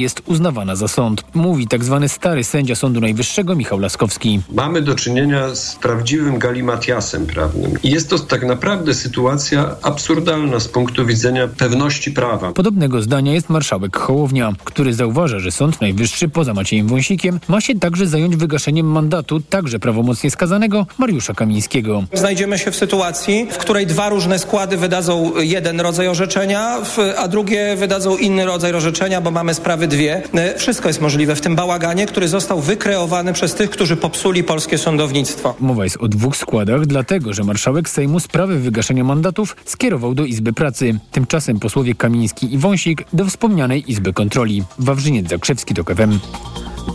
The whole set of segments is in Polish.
jest uznawana za sąd, mówi tzw. Tak stary sędzia Sądu Najwyższego Michał Laskowski. Mamy do czynienia z prawdziwym galimatiasem prawnym. I jest to tak naprawdę sytuacja absurdalna z punktu widzenia pewności prawa. Podobnego zdania jest marszałek Hołownia, który zauważa, że Sąd Najwyższy poza Maciejem Wąsikiem ma się także zająć wygaszeniem mandatu także prawomocnie skazanego Mariusza Kamińskiego. Znajdziemy się w sytuacji, w której dwa różne składy wydadzą jeden rodzaj orzeczenia, a drugie wydadzą inny rodzaj orzeczenia, bo mamy sprawy dwie. E, wszystko jest możliwe w tym bałaganie, który został wykreowany przez tych, którzy popsuli polskie sądownictwo. Mowa jest o dwóch składach, dlatego że marszałek Sejmu sprawę wygaszenia mandatów skierował do Izby Pracy. Tymczasem posłowie Kamiński i Wąsik do wspomnianej Izby Kontroli. Wawrzyniec Zakrzewski do KFM.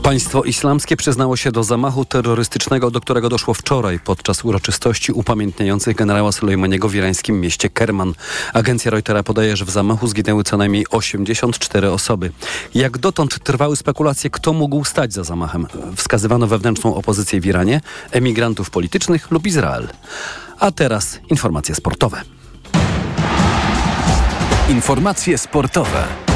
Państwo islamskie przyznało się do zamachu terrorystycznego, do którego doszło wczoraj podczas uroczystości upamiętniających generała Sulejmaniego w irańskim mieście Kerman. Agencja Reutera podaje, że w zamachu zginęły co najmniej 84 osoby. Jak dotąd trwały spekulacje, kto mógł stać za zamachem. Wskazywano wewnętrzną opozycję w Iranie, emigrantów politycznych lub Izrael. A teraz informacje sportowe. Informacje sportowe.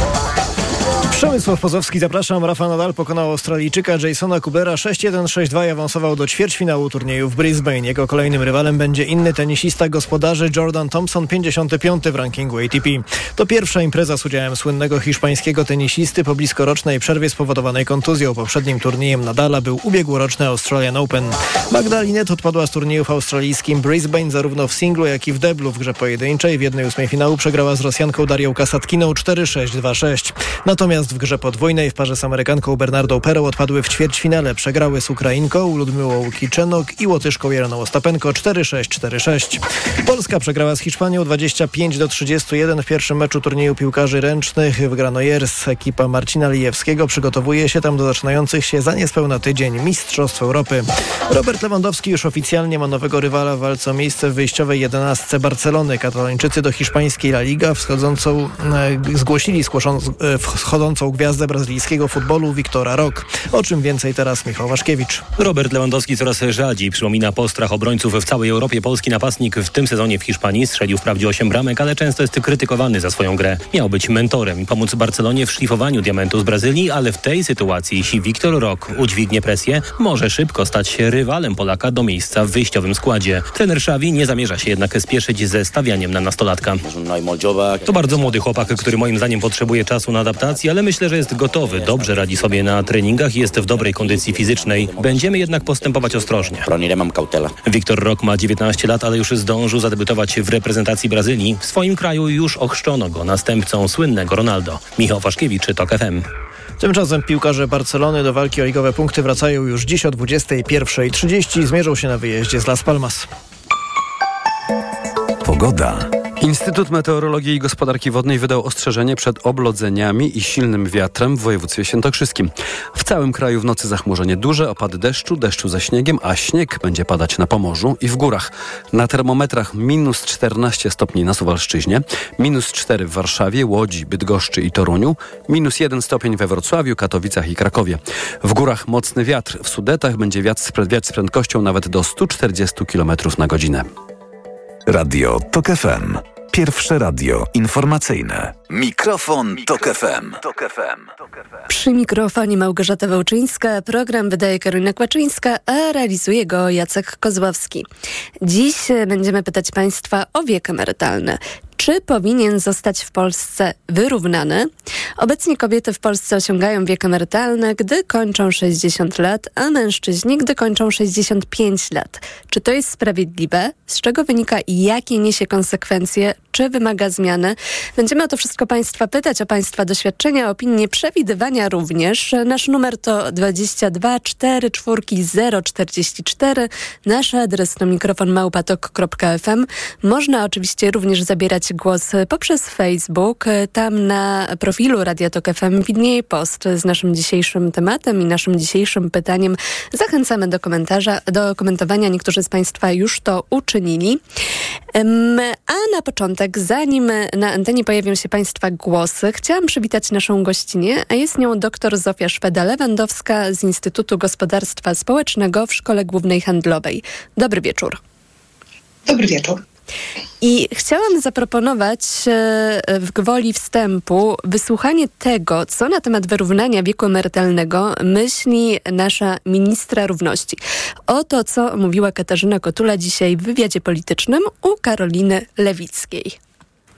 Przemysław Pozowski, zapraszam. Rafa Nadal pokonał Australijczyka Jasona Kubera 6-1, 6-2 i awansował do ćwierćfinału turnieju w Brisbane. Jego kolejnym rywalem będzie inny tenisista gospodarzy Jordan Thompson, 55 w rankingu ATP. To pierwsza impreza z udziałem słynnego hiszpańskiego tenisisty po bliskorocznej przerwie spowodowanej kontuzją. Poprzednim turniejem Nadala był ubiegłoroczny Australian Open. Magda Linet odpadła z turnieju w australijskim Brisbane zarówno w singlu, jak i w deblu w grze pojedynczej. W jednej ósmej finału przegrała z Rosjanką Darią Kasatkiną 4-6-2-6. Natomiast w grze podwójnej w parze z Amerykanką Bernardą Perą odpadły w ćwierćfinale. Przegrały z Ukrainką Ludmiłą Kiczenok i Łotyszką Jeleną Ostapenko 4-6-4-6. Polska przegrała z Hiszpanią 25 do 31 w pierwszym meczu turnieju piłkarzy ręcznych w Granollers. Ekipa Marcina Lijewskiego przygotowuje się tam do zaczynających się za niespełna tydzień Mistrzostw Europy. Robert Lewandowski już oficjalnie ma nowego rywala w walce o miejsce w wyjściowej jedenastce Barcelony. Katalończycy do hiszpańskiej La Liga wschodzącą, e, zgłosili e, błyszczącą gwiazdę brazylijskiego futbolu Wiktora Rok. O czym więcej teraz Michał Waszkiewicz. Robert Lewandowski coraz rzadziej przypomina postrach obrońców w całej Europie. Polski napastnik w tym sezonie w Hiszpanii strzelił wprawdzie 8 bramek, ale często jest krytykowany za swoją grę. Miał być mentorem i pomóc Barcelonie w szlifowaniu diamentu z Brazylii, ale w tej sytuacji, jeśli Wiktor Rok udźwignie presję, może szybko stać się rywalem Polaka do miejsca w wyjściowym składzie. Trener Xavi nie zamierza się jednak spieszyć ze stawianiem na nastolatka. To bardzo młody chłopak, który moim zdaniem potrzebuje czasu na adaptację, ale myślę, że jest gotowy, dobrze radzi sobie na treningach i jest w dobrej kondycji fizycznej. Będziemy jednak postępować ostrożnie. Wiktor Rok ma 19 lat, ale już zdążył zadebiutować w reprezentacji Brazylii. W swoim kraju już ochrzczono go następcą słynnego Ronaldo. Michał Waszkiewicz, TOK FM. Tymczasem piłkarze Barcelony do walki o ligowe punkty wracają już dziś o 21.30 i zmierzą się na wyjeździe z Las Palmas. Pogoda. Instytut Meteorologii i Gospodarki Wodnej wydał ostrzeżenie przed oblodzeniami i silnym wiatrem w województwie świętokrzyskim. W całym kraju w nocy zachmurzenie duże, opady deszczu, deszczu ze śniegiem, a śnieg będzie padać na Pomorzu i w górach. Na termometrach minus 14 stopni na Suwalszczyźnie, minus 4 w Warszawie, Łodzi, Bydgoszczy i Toruniu, minus 1 stopień we Wrocławiu, Katowicach i Krakowie. W górach mocny wiatr, w Sudetach będzie wiatr z prędkością nawet do 140 km na godzinę. Radio TOK FM. Pierwsze radio informacyjne. Mikrofon, Mikrofon Tok FM. Tok FM. Przy mikrofonie Małgorzata Wałczyńska. Program wydaje Karolina Kłaczyńska, a realizuje go Jacek Kozłowski. Dziś będziemy pytać Państwa o wiek emerytalny czy powinien zostać w Polsce wyrównany. Obecnie kobiety w Polsce osiągają wiek emerytalny, gdy kończą 60 lat, a mężczyźni, gdy kończą 65 lat. Czy to jest sprawiedliwe? Z czego wynika i jakie niesie konsekwencje? Czy wymaga zmiany? Będziemy o to wszystko Państwa pytać, o Państwa doświadczenia, opinie, przewidywania również. Nasz numer to 22 4 4 044. Nasz adres to mikrofon małpatok.fm. Można oczywiście również zabierać głos poprzez Facebook. Tam na profilu Radia Tok FM widnieje post z naszym dzisiejszym tematem i naszym dzisiejszym pytaniem. Zachęcamy do komentarza, do komentowania. Niektórzy z Państwa już to uczynili. A na początek, zanim na antenie pojawią się Państwa głosy, chciałam przywitać naszą gościnę, a jest nią dr Zofia Szweda-Lewandowska z Instytutu Gospodarstwa Społecznego w Szkole Głównej Handlowej. Dobry wieczór. Dobry wieczór. I chciałam zaproponować e, w gwoli wstępu wysłuchanie tego, co na temat wyrównania wieku emerytalnego myśli nasza ministra równości. Oto, co mówiła Katarzyna Kotula dzisiaj w wywiadzie politycznym u Karoliny Lewickiej.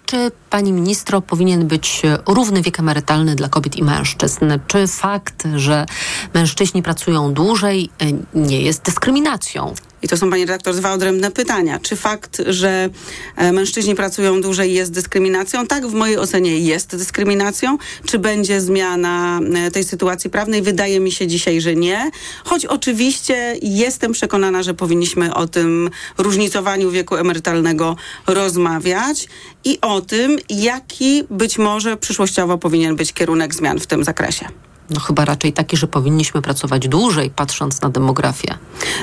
Czy, pani ministro, powinien być równy wiek emerytalny dla kobiet i mężczyzn? Czy fakt, że mężczyźni pracują dłużej, nie jest dyskryminacją? I to są, pani redaktor, dwa odrębne pytania. Czy fakt, że e, mężczyźni pracują dłużej jest dyskryminacją? Tak, w mojej ocenie jest dyskryminacją. Czy będzie zmiana e, tej sytuacji prawnej? Wydaje mi się dzisiaj, że nie. Choć oczywiście jestem przekonana, że powinniśmy o tym różnicowaniu wieku emerytalnego rozmawiać i o tym, jaki być może przyszłościowo powinien być kierunek zmian w tym zakresie. No chyba raczej taki, że powinniśmy pracować dłużej, patrząc na demografię.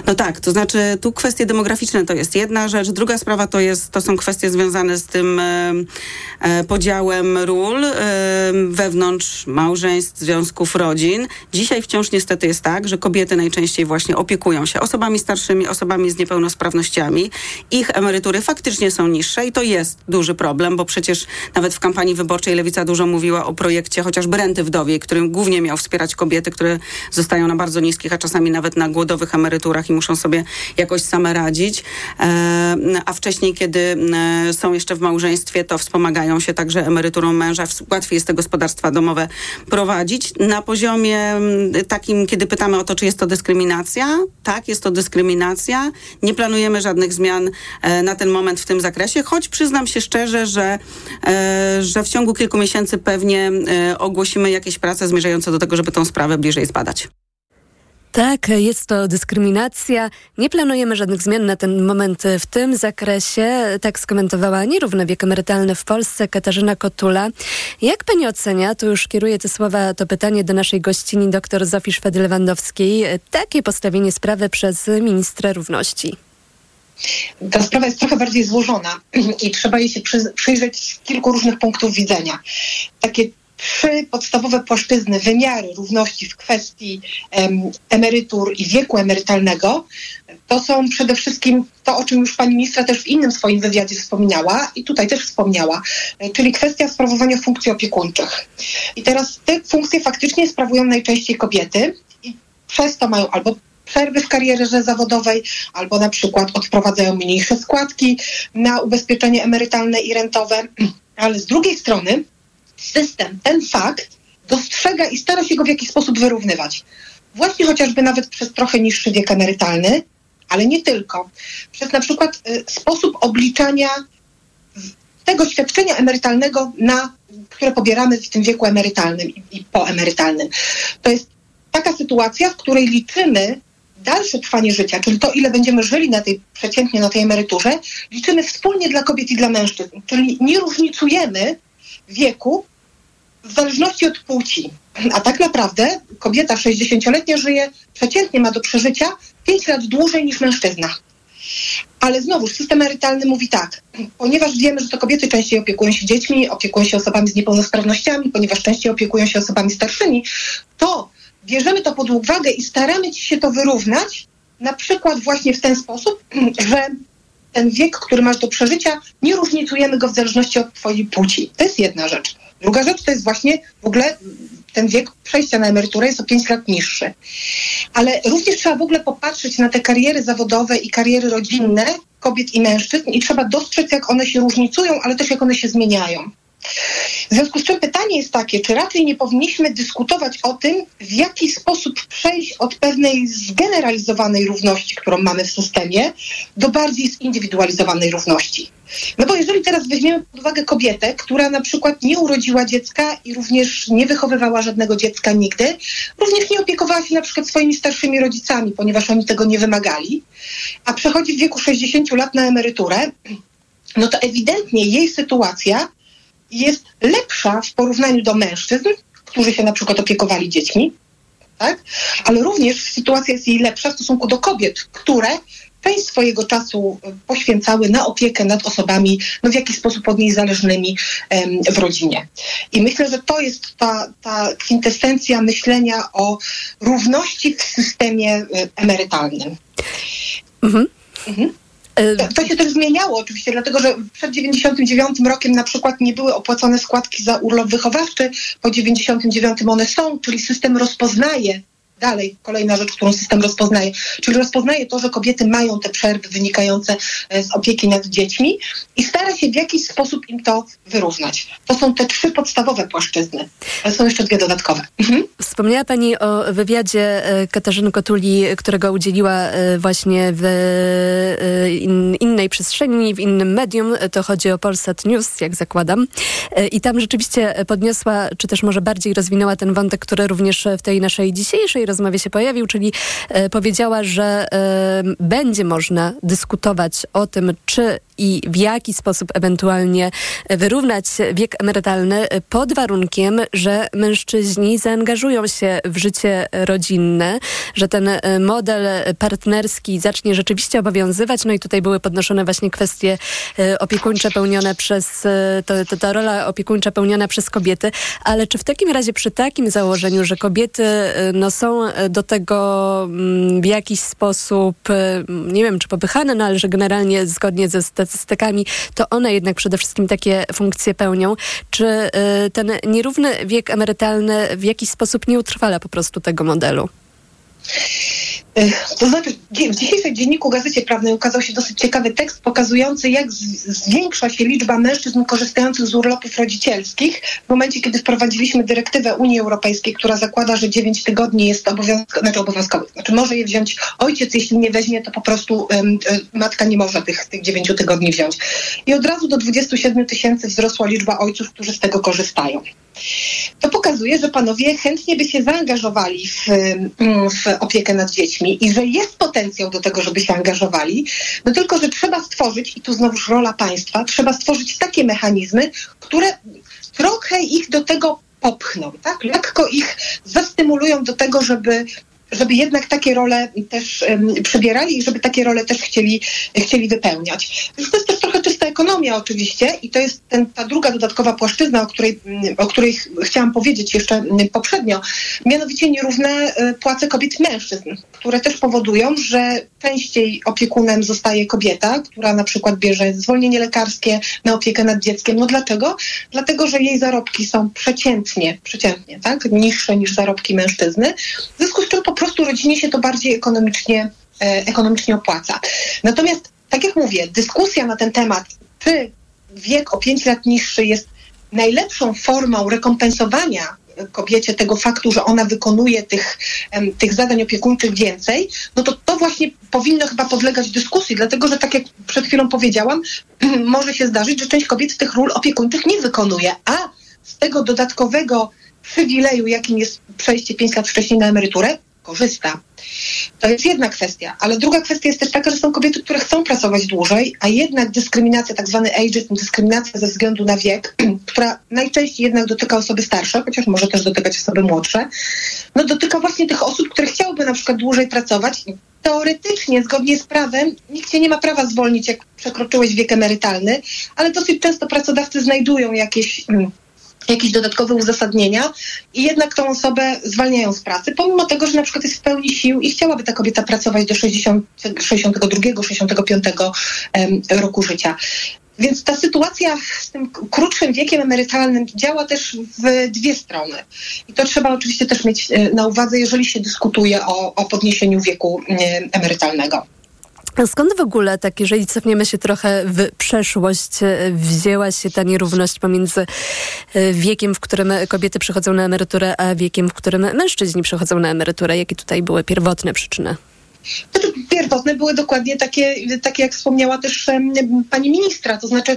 No tak, to znaczy tu kwestie demograficzne to jest jedna rzecz. Druga sprawa to, jest, to są kwestie związane z tym e, e, podziałem ról e, wewnątrz małżeństw, związków, rodzin. Dzisiaj wciąż niestety jest tak, że kobiety najczęściej właśnie opiekują się osobami starszymi, osobami z niepełnosprawnościami. Ich emerytury faktycznie są niższe i to jest duży problem, bo przecież nawet w kampanii wyborczej Lewica dużo mówiła o projekcie chociażby renty wdowiej, którym głównie miał wspierać kobiety, które zostają na bardzo niskich, a czasami nawet na głodowych emeryturach i muszą sobie jakoś same radzić. E, a wcześniej, kiedy e, są jeszcze w małżeństwie, to wspomagają się także emeryturą męża. Łatwiej jest te gospodarstwa domowe prowadzić. Na poziomie takim, kiedy pytamy o to, czy jest to dyskryminacja, tak, jest to dyskryminacja. Nie planujemy żadnych zmian e, na ten moment w tym zakresie, choć przyznam się szczerze, że, że w ciągu kilku miesięcy pewnie ogłosimy jakieś prace zmierzające do tego, tego, żeby tą sprawę bliżej zbadać. Tak, jest to dyskryminacja. Nie planujemy żadnych zmian na ten moment w tym zakresie. Tak skomentowała nierówny wiek emerytalny w Polsce Katarzyna Kotula. Jak pani ocenia, tu już kieruję te słowa, to pytanie do naszej gościni dr Zofii Szwedy-Lewandowskiej, takie postawienie sprawy przez ministra równości? Ta sprawa jest trochę bardziej złożona i trzeba jej się przyjrzeć z kilku różnych punktów widzenia. Takie trzy podstawowe płaszczyzny, wymiary równości w kwestii em, emerytur i wieku emerytalnego, to są przede wszystkim to, o czym już pani ministra też w innym swoim wywiadzie wspominała i tutaj też wspomniała, e, czyli kwestia sprawowania funkcji opiekuńczych. I teraz te funkcje faktycznie sprawują najczęściej kobiety i przez to mają albo przerwy w karierze zawodowej, albo na przykład odprowadzają mniejsze składki na ubezpieczenie emerytalne i rentowe, ale z drugiej strony system ten fakt dostrzega i stara się go w jakiś sposób wyrównywać. Właśnie chociażby nawet przez trochę niższy wiek emerytalny, ale nie tylko. Przez na przykład y, sposób obliczania tego świadczenia emerytalnego, na, które pobieramy w tym wieku emerytalnym i, i poemerytalnym. To jest taka sytuacja, w której liczymy dalsze trwanie życia, czyli to, ile będziemy żyli na tej, przeciętnie na tej emeryturze, liczymy wspólnie dla kobiet i dla mężczyzn. Czyli nie różnicujemy wieku w zależności od płci. A tak naprawdę kobieta 60-letnia żyje, przeciętnie ma do przeżycia 5 lat dłużej niż mężczyzna. Ale znowu system emerytalny mówi tak, ponieważ wiemy, że to kobiety częściej opiekują się dziećmi, opiekują się osobami z niepełnosprawnościami, ponieważ częściej opiekują się osobami starszymi, to bierzemy to pod uwagę i staramy się to wyrównać, na przykład właśnie w ten sposób, że ten wiek, który masz do przeżycia, nie różnicujemy go w zależności od twojej płci. To jest jedna rzecz. Druga rzecz to jest właśnie w ogóle ten wiek przejścia na emeryturę jest o 5 lat niższy. Ale również trzeba w ogóle popatrzeć na te kariery zawodowe i kariery rodzinne kobiet i mężczyzn i trzeba dostrzec, jak one się różnicują, ale też jak one się zmieniają. W związku z czym pytanie jest takie, czy raczej nie powinniśmy dyskutować o tym, w jaki sposób przejść od pewnej zgeneralizowanej równości, którą mamy w systemie, do bardziej zindywidualizowanej równości. No bo jeżeli teraz weźmiemy pod uwagę kobietę, która na przykład nie urodziła dziecka i również nie wychowywała żadnego dziecka nigdy, również nie opiekowała się na przykład swoimi starszymi rodzicami, ponieważ oni tego nie wymagali, a przechodzi w wieku 60 lat na emeryturę, no to ewidentnie jej sytuacja jest lepsza w porównaniu do mężczyzn, którzy się na przykład opiekowali dziećmi, tak? ale również sytuacja jest jej lepsza w stosunku do kobiet, które część swojego czasu poświęcały na opiekę nad osobami no, w jakiś sposób od niej zależnymi em, w rodzinie. I myślę, że to jest ta, ta kwintesencja myślenia o równości w systemie e, emerytalnym. Mhm. Mhm. To, to się też zmieniało oczywiście, dlatego że przed 99 rokiem na przykład nie były opłacone składki za urlop wychowawczy, po 99 one są, czyli system rozpoznaje Dalej, kolejna rzecz, którą system rozpoznaje, czyli rozpoznaje to, że kobiety mają te przerwy wynikające e, z opieki nad dziećmi i stara się w jakiś sposób im to wyrównać. To są te trzy podstawowe płaszczyzny, ale są jeszcze dwie dodatkowe. Mhm. Wspomniała Pani o wywiadzie e, Katarzyny Kotuli, którego udzieliła e, właśnie w innej przestrzeni, w innym medium. To chodzi o Polsat News, jak zakładam. I tam rzeczywiście podniosła, czy też może bardziej rozwinęła ten wątek, który również w tej naszej dzisiejszej rozmowie się pojawił, czyli e, powiedziała, że e, będzie można dyskutować o tym, czy i w jaki sposób ewentualnie wyrównać wiek emerytalny pod warunkiem, że mężczyźni zaangażują się w życie rodzinne, że ten e, model partnerski zacznie rzeczywiście obowiązywać. No i tutaj były podnoszone właśnie kwestie e, opiekuńcze pełnione przez, e, to, to, ta rola opiekuńcza pełniona przez kobiety, ale czy w takim razie przy takim założeniu, że kobiety no, są do tego mm, w jakiś sposób, nie wiem czy popychane, no ale że generalnie zgodnie ze statystykami, to one jednak przede wszystkim takie funkcje pełnią. Czy y, ten nierówny wiek emerytalny w jakiś sposób nie utrwala po prostu tego modelu? To znaczy, w dzisiejszym dzienniku Gazecie Prawnej ukazał się dosyć ciekawy tekst pokazujący, jak zwiększa się liczba mężczyzn korzystających z urlopów rodzicielskich w momencie, kiedy wprowadziliśmy dyrektywę Unii Europejskiej, która zakłada, że 9 tygodni jest obowiązkowy, znaczy obowiązkowy. Znaczy może je wziąć ojciec, jeśli nie weźmie, to po prostu um, matka nie może tych, tych 9 tygodni wziąć. I od razu do 27 tysięcy wzrosła liczba ojców, którzy z tego korzystają. To pokazuje, że panowie chętnie by się zaangażowali w, w opiekę nad dziećmi i że jest potencjał do tego, żeby się angażowali, no tylko, że trzeba stworzyć, i tu znowuż rola państwa, trzeba stworzyć takie mechanizmy, które trochę ich do tego popchną, tak? Lekko ich zastymulują do tego, żeby żeby jednak takie role też um, i żeby takie role też chcieli, chcieli wypełniać. to jest też trochę czysta ekonomia oczywiście i to jest ten, ta druga dodatkowa płaszczyzna, o której, o której chciałam powiedzieć jeszcze poprzednio, mianowicie nierówne e, płace kobiet i mężczyzn, które też powodują, że częściej opiekunem zostaje kobieta, która na przykład bierze zwolnienie lekarskie na opiekę nad dzieckiem. No dlaczego? Dlatego, że jej zarobki są przeciętnie, przeciętnie, tak, niższe niż zarobki mężczyzny, w związku z czym po prostu rodzinie się to bardziej ekonomicznie, e, ekonomicznie opłaca. Natomiast, tak jak mówię, dyskusja na ten temat, czy wiek o 5 lat niższy jest najlepszą formą rekompensowania kobiecie tego faktu, że ona wykonuje tych, tych zadań opiekuńczych więcej, no to to właśnie powinno chyba podlegać dyskusji, dlatego że tak jak przed chwilą powiedziałam, może się zdarzyć, że część kobiet tych ról opiekuńczych nie wykonuje, a z tego dodatkowego przywileju, jakim jest przejście 5 lat wcześniej na emeryturę, korzysta. To jest jedna kwestia, ale druga kwestia jest też taka, że są kobiety, które chcą pracować dłużej, a jednak dyskryminacja, tak zwany ageism, dyskryminacja ze względu na wiek, która najczęściej jednak dotyka osoby starsze, chociaż może też dotykać osoby młodsze, no dotyka właśnie tych osób, które chciałyby na przykład dłużej pracować. Teoretycznie, zgodnie z prawem, nikt się nie ma prawa zwolnić, jak przekroczyłeś wiek emerytalny, ale dosyć często pracodawcy znajdują jakieś mm, jakieś dodatkowe uzasadnienia i jednak tą osobę zwalniają z pracy, pomimo tego, że na przykład jest w pełni sił i chciałaby ta kobieta pracować do 60, 62, 65 roku życia. Więc ta sytuacja z tym krótszym wiekiem emerytalnym działa też w dwie strony. I to trzeba oczywiście też mieć e, na uwadze, jeżeli się dyskutuje o, o podniesieniu wieku e, emerytalnego. Skąd w ogóle, tak jeżeli cofniemy się trochę w przeszłość, e, wzięła się ta nierówność pomiędzy e, wiekiem, w którym kobiety przychodzą na emeryturę, a wiekiem, w którym mężczyźni przychodzą na emeryturę? Jakie tutaj były pierwotne przyczyny? Znaczy, pierwotne były dokładnie takie, takie jak wspomniała też pani ministra, to znaczy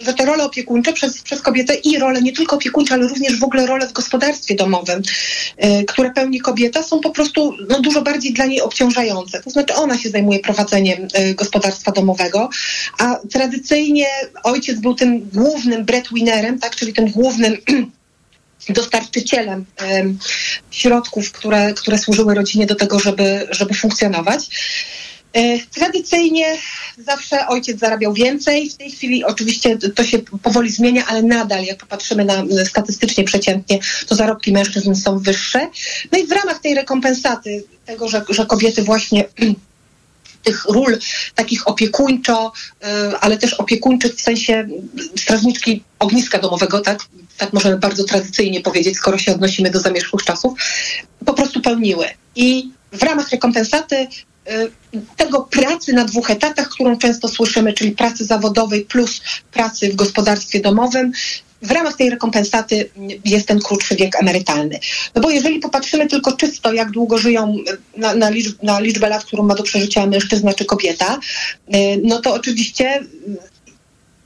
że te role opiekuńcze przez, przez kobietę i role nie tylko opiekuńcze, ale również w ogóle role w gospodarstwie domowym, y, które pełni kobieta, są po prostu no, dużo bardziej dla niej obciążające. To znaczy ona się zajmuje prowadzeniem y, gospodarstwa domowego, a tradycyjnie ojciec był tym głównym breadwinnerem, tak, czyli tym głównym dostarczycielem y, środków, które, które służyły rodzinie do tego, żeby, żeby funkcjonować. E, tradycyjnie zawsze ojciec zarabiał więcej. W tej chwili oczywiście to się powoli zmienia, ale nadal, jak popatrzymy na statystycznie przeciętnie, to zarobki mężczyzn są wyższe. No i w ramach tej rekompensaty tego, że, że kobiety właśnie tych ról takich opiekuńczo, ale też opiekuńczych w sensie strażniczki ogniska domowego, tak? Tak możemy bardzo tradycyjnie powiedzieć, skoro się odnosimy do zamierzchłych czasów, po prostu pełniły. I w ramach rekompensaty tego pracy na dwóch etatach, którą często słyszymy, czyli pracy zawodowej plus pracy w gospodarstwie domowym, w ramach tej rekompensaty jest ten krótszy wiek emerytalny. No bo jeżeli popatrzymy tylko czysto, jak długo żyją na, na, liczb, na liczbę lat, którą ma do przeżycia mężczyzna czy kobieta, no to oczywiście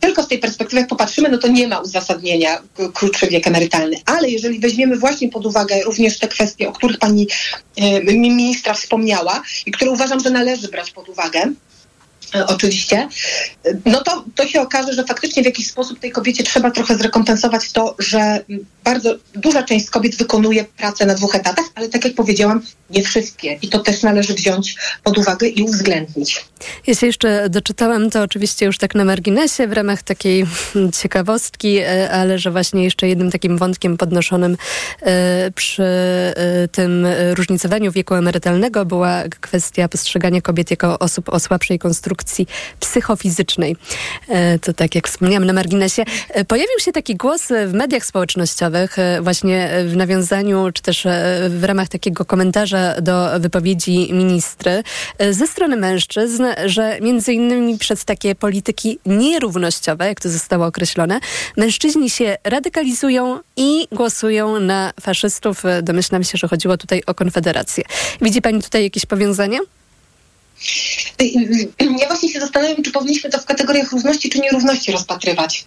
tylko z tej perspektywy, jak popatrzymy, no to nie ma uzasadnienia krótszy wiek emerytalny. Ale jeżeli weźmiemy właśnie pod uwagę również te kwestie, o których pani ministra wspomniała i które uważam, że należy brać pod uwagę, E, oczywiście, no to, to się okaże, że faktycznie w jakiś sposób tej kobiecie trzeba trochę zrekompensować to, że bardzo duża część kobiet wykonuje pracę na dwóch etatach, ale tak jak powiedziałam, nie wszystkie. I to też należy wziąć pod uwagę i uwzględnić. Się jeszcze doczytałam to oczywiście już tak na marginesie w ramach takiej ciekawostki, e, ale że właśnie jeszcze jednym takim wątkiem podnoszonym e, przy tym różnicowaniu wieku emerytalnego była kwestia postrzegania kobiet jako osób o słabszej konstrukcji konstrukcji psychofizycznej. E, to tak jak wspomniałam na marginesie. E, pojawił się taki głos w mediach społecznościowych e, właśnie w nawiązaniu, czy też w ramach takiego komentarza do wypowiedzi ministry ze strony mężczyzn, że między innymi przez takie polityki nierównościowe, jak to zostało określone, mężczyźni się radykalizują i głosują na faszystów. Domyślam się, że chodziło tutaj o Konfederację. Widzi pani tutaj jakieś powiązania? Ja właśnie się zastanawiam, czy powinniśmy to w kategoriach równości czy nierówności rozpatrywać.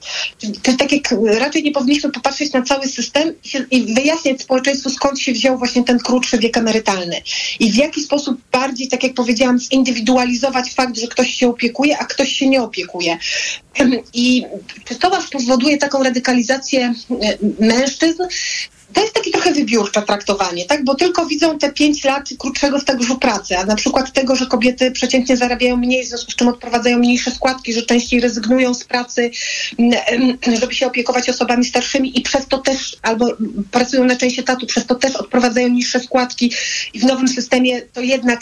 To tak jak raczej nie powinniśmy popatrzeć na cały system i wyjaśniać społeczeństwu, skąd się wziął właśnie ten krótszy wiek emerytalny. I w jaki sposób bardziej, tak jak powiedziałam, zindywidualizować fakt, że ktoś się opiekuje, a ktoś się nie opiekuje. I czy to was powoduje taką radykalizację e, mężczyzn? To jest takie trochę wybiórcze traktowanie, tak? Bo tylko widzą te pięć lat krótszego stażu pracy, a na przykład tego, że kobiety przeciętnie zarabiają mniej, w związku z czym odprowadzają mniejsze składki, że częściej rezygnują z pracy, mm, żeby się opiekować osobami starszymi i przez to też, albo pracują na część etatu, przez to też odprowadzają niższe składki i w nowym systemie to jednak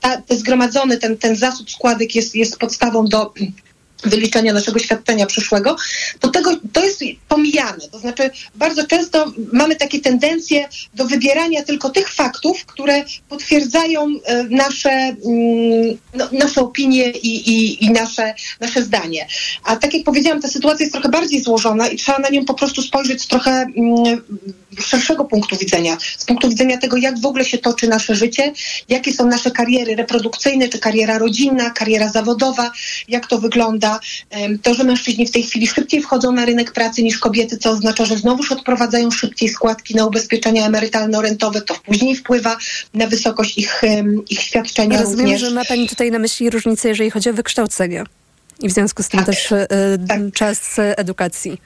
ta, te zgromadzony ten, ten zasób składek jest, jest podstawą do wyliczenia naszego świadczenia przyszłego, to tego, to jest pomijane. To znaczy bardzo często mamy takie tendencje do wybierania tylko tych faktów, które potwierdzają e, nasze, mm, no, nasze opinie i, i, i, nasze, nasze zdanie. A tak jak powiedziałam, ta sytuacja jest trochę bardziej złożona i trzeba na nią po prostu spojrzeć z trochę mm, szerszego punktu widzenia. Z punktu widzenia tego, jak w ogóle się toczy nasze życie, jakie są nasze kariery reprodukcyjne, czy kariera rodzinna, kariera zawodowa, jak to wygląda, to, że mężczyźni w tej chwili szybciej wchodzą na rynek pracy niż kobiety, co oznacza, że znowuż odprowadzają szybciej składki na ubezpieczenia emerytalno-rentowe, to później wpływa na wysokość ich, ich świadczenia Rozumiem, również. że ma Pani tutaj na myśli różnicę, jeżeli chodzi o wykształcenie. I w związku z tym tak, też y, tak. czas edukacji.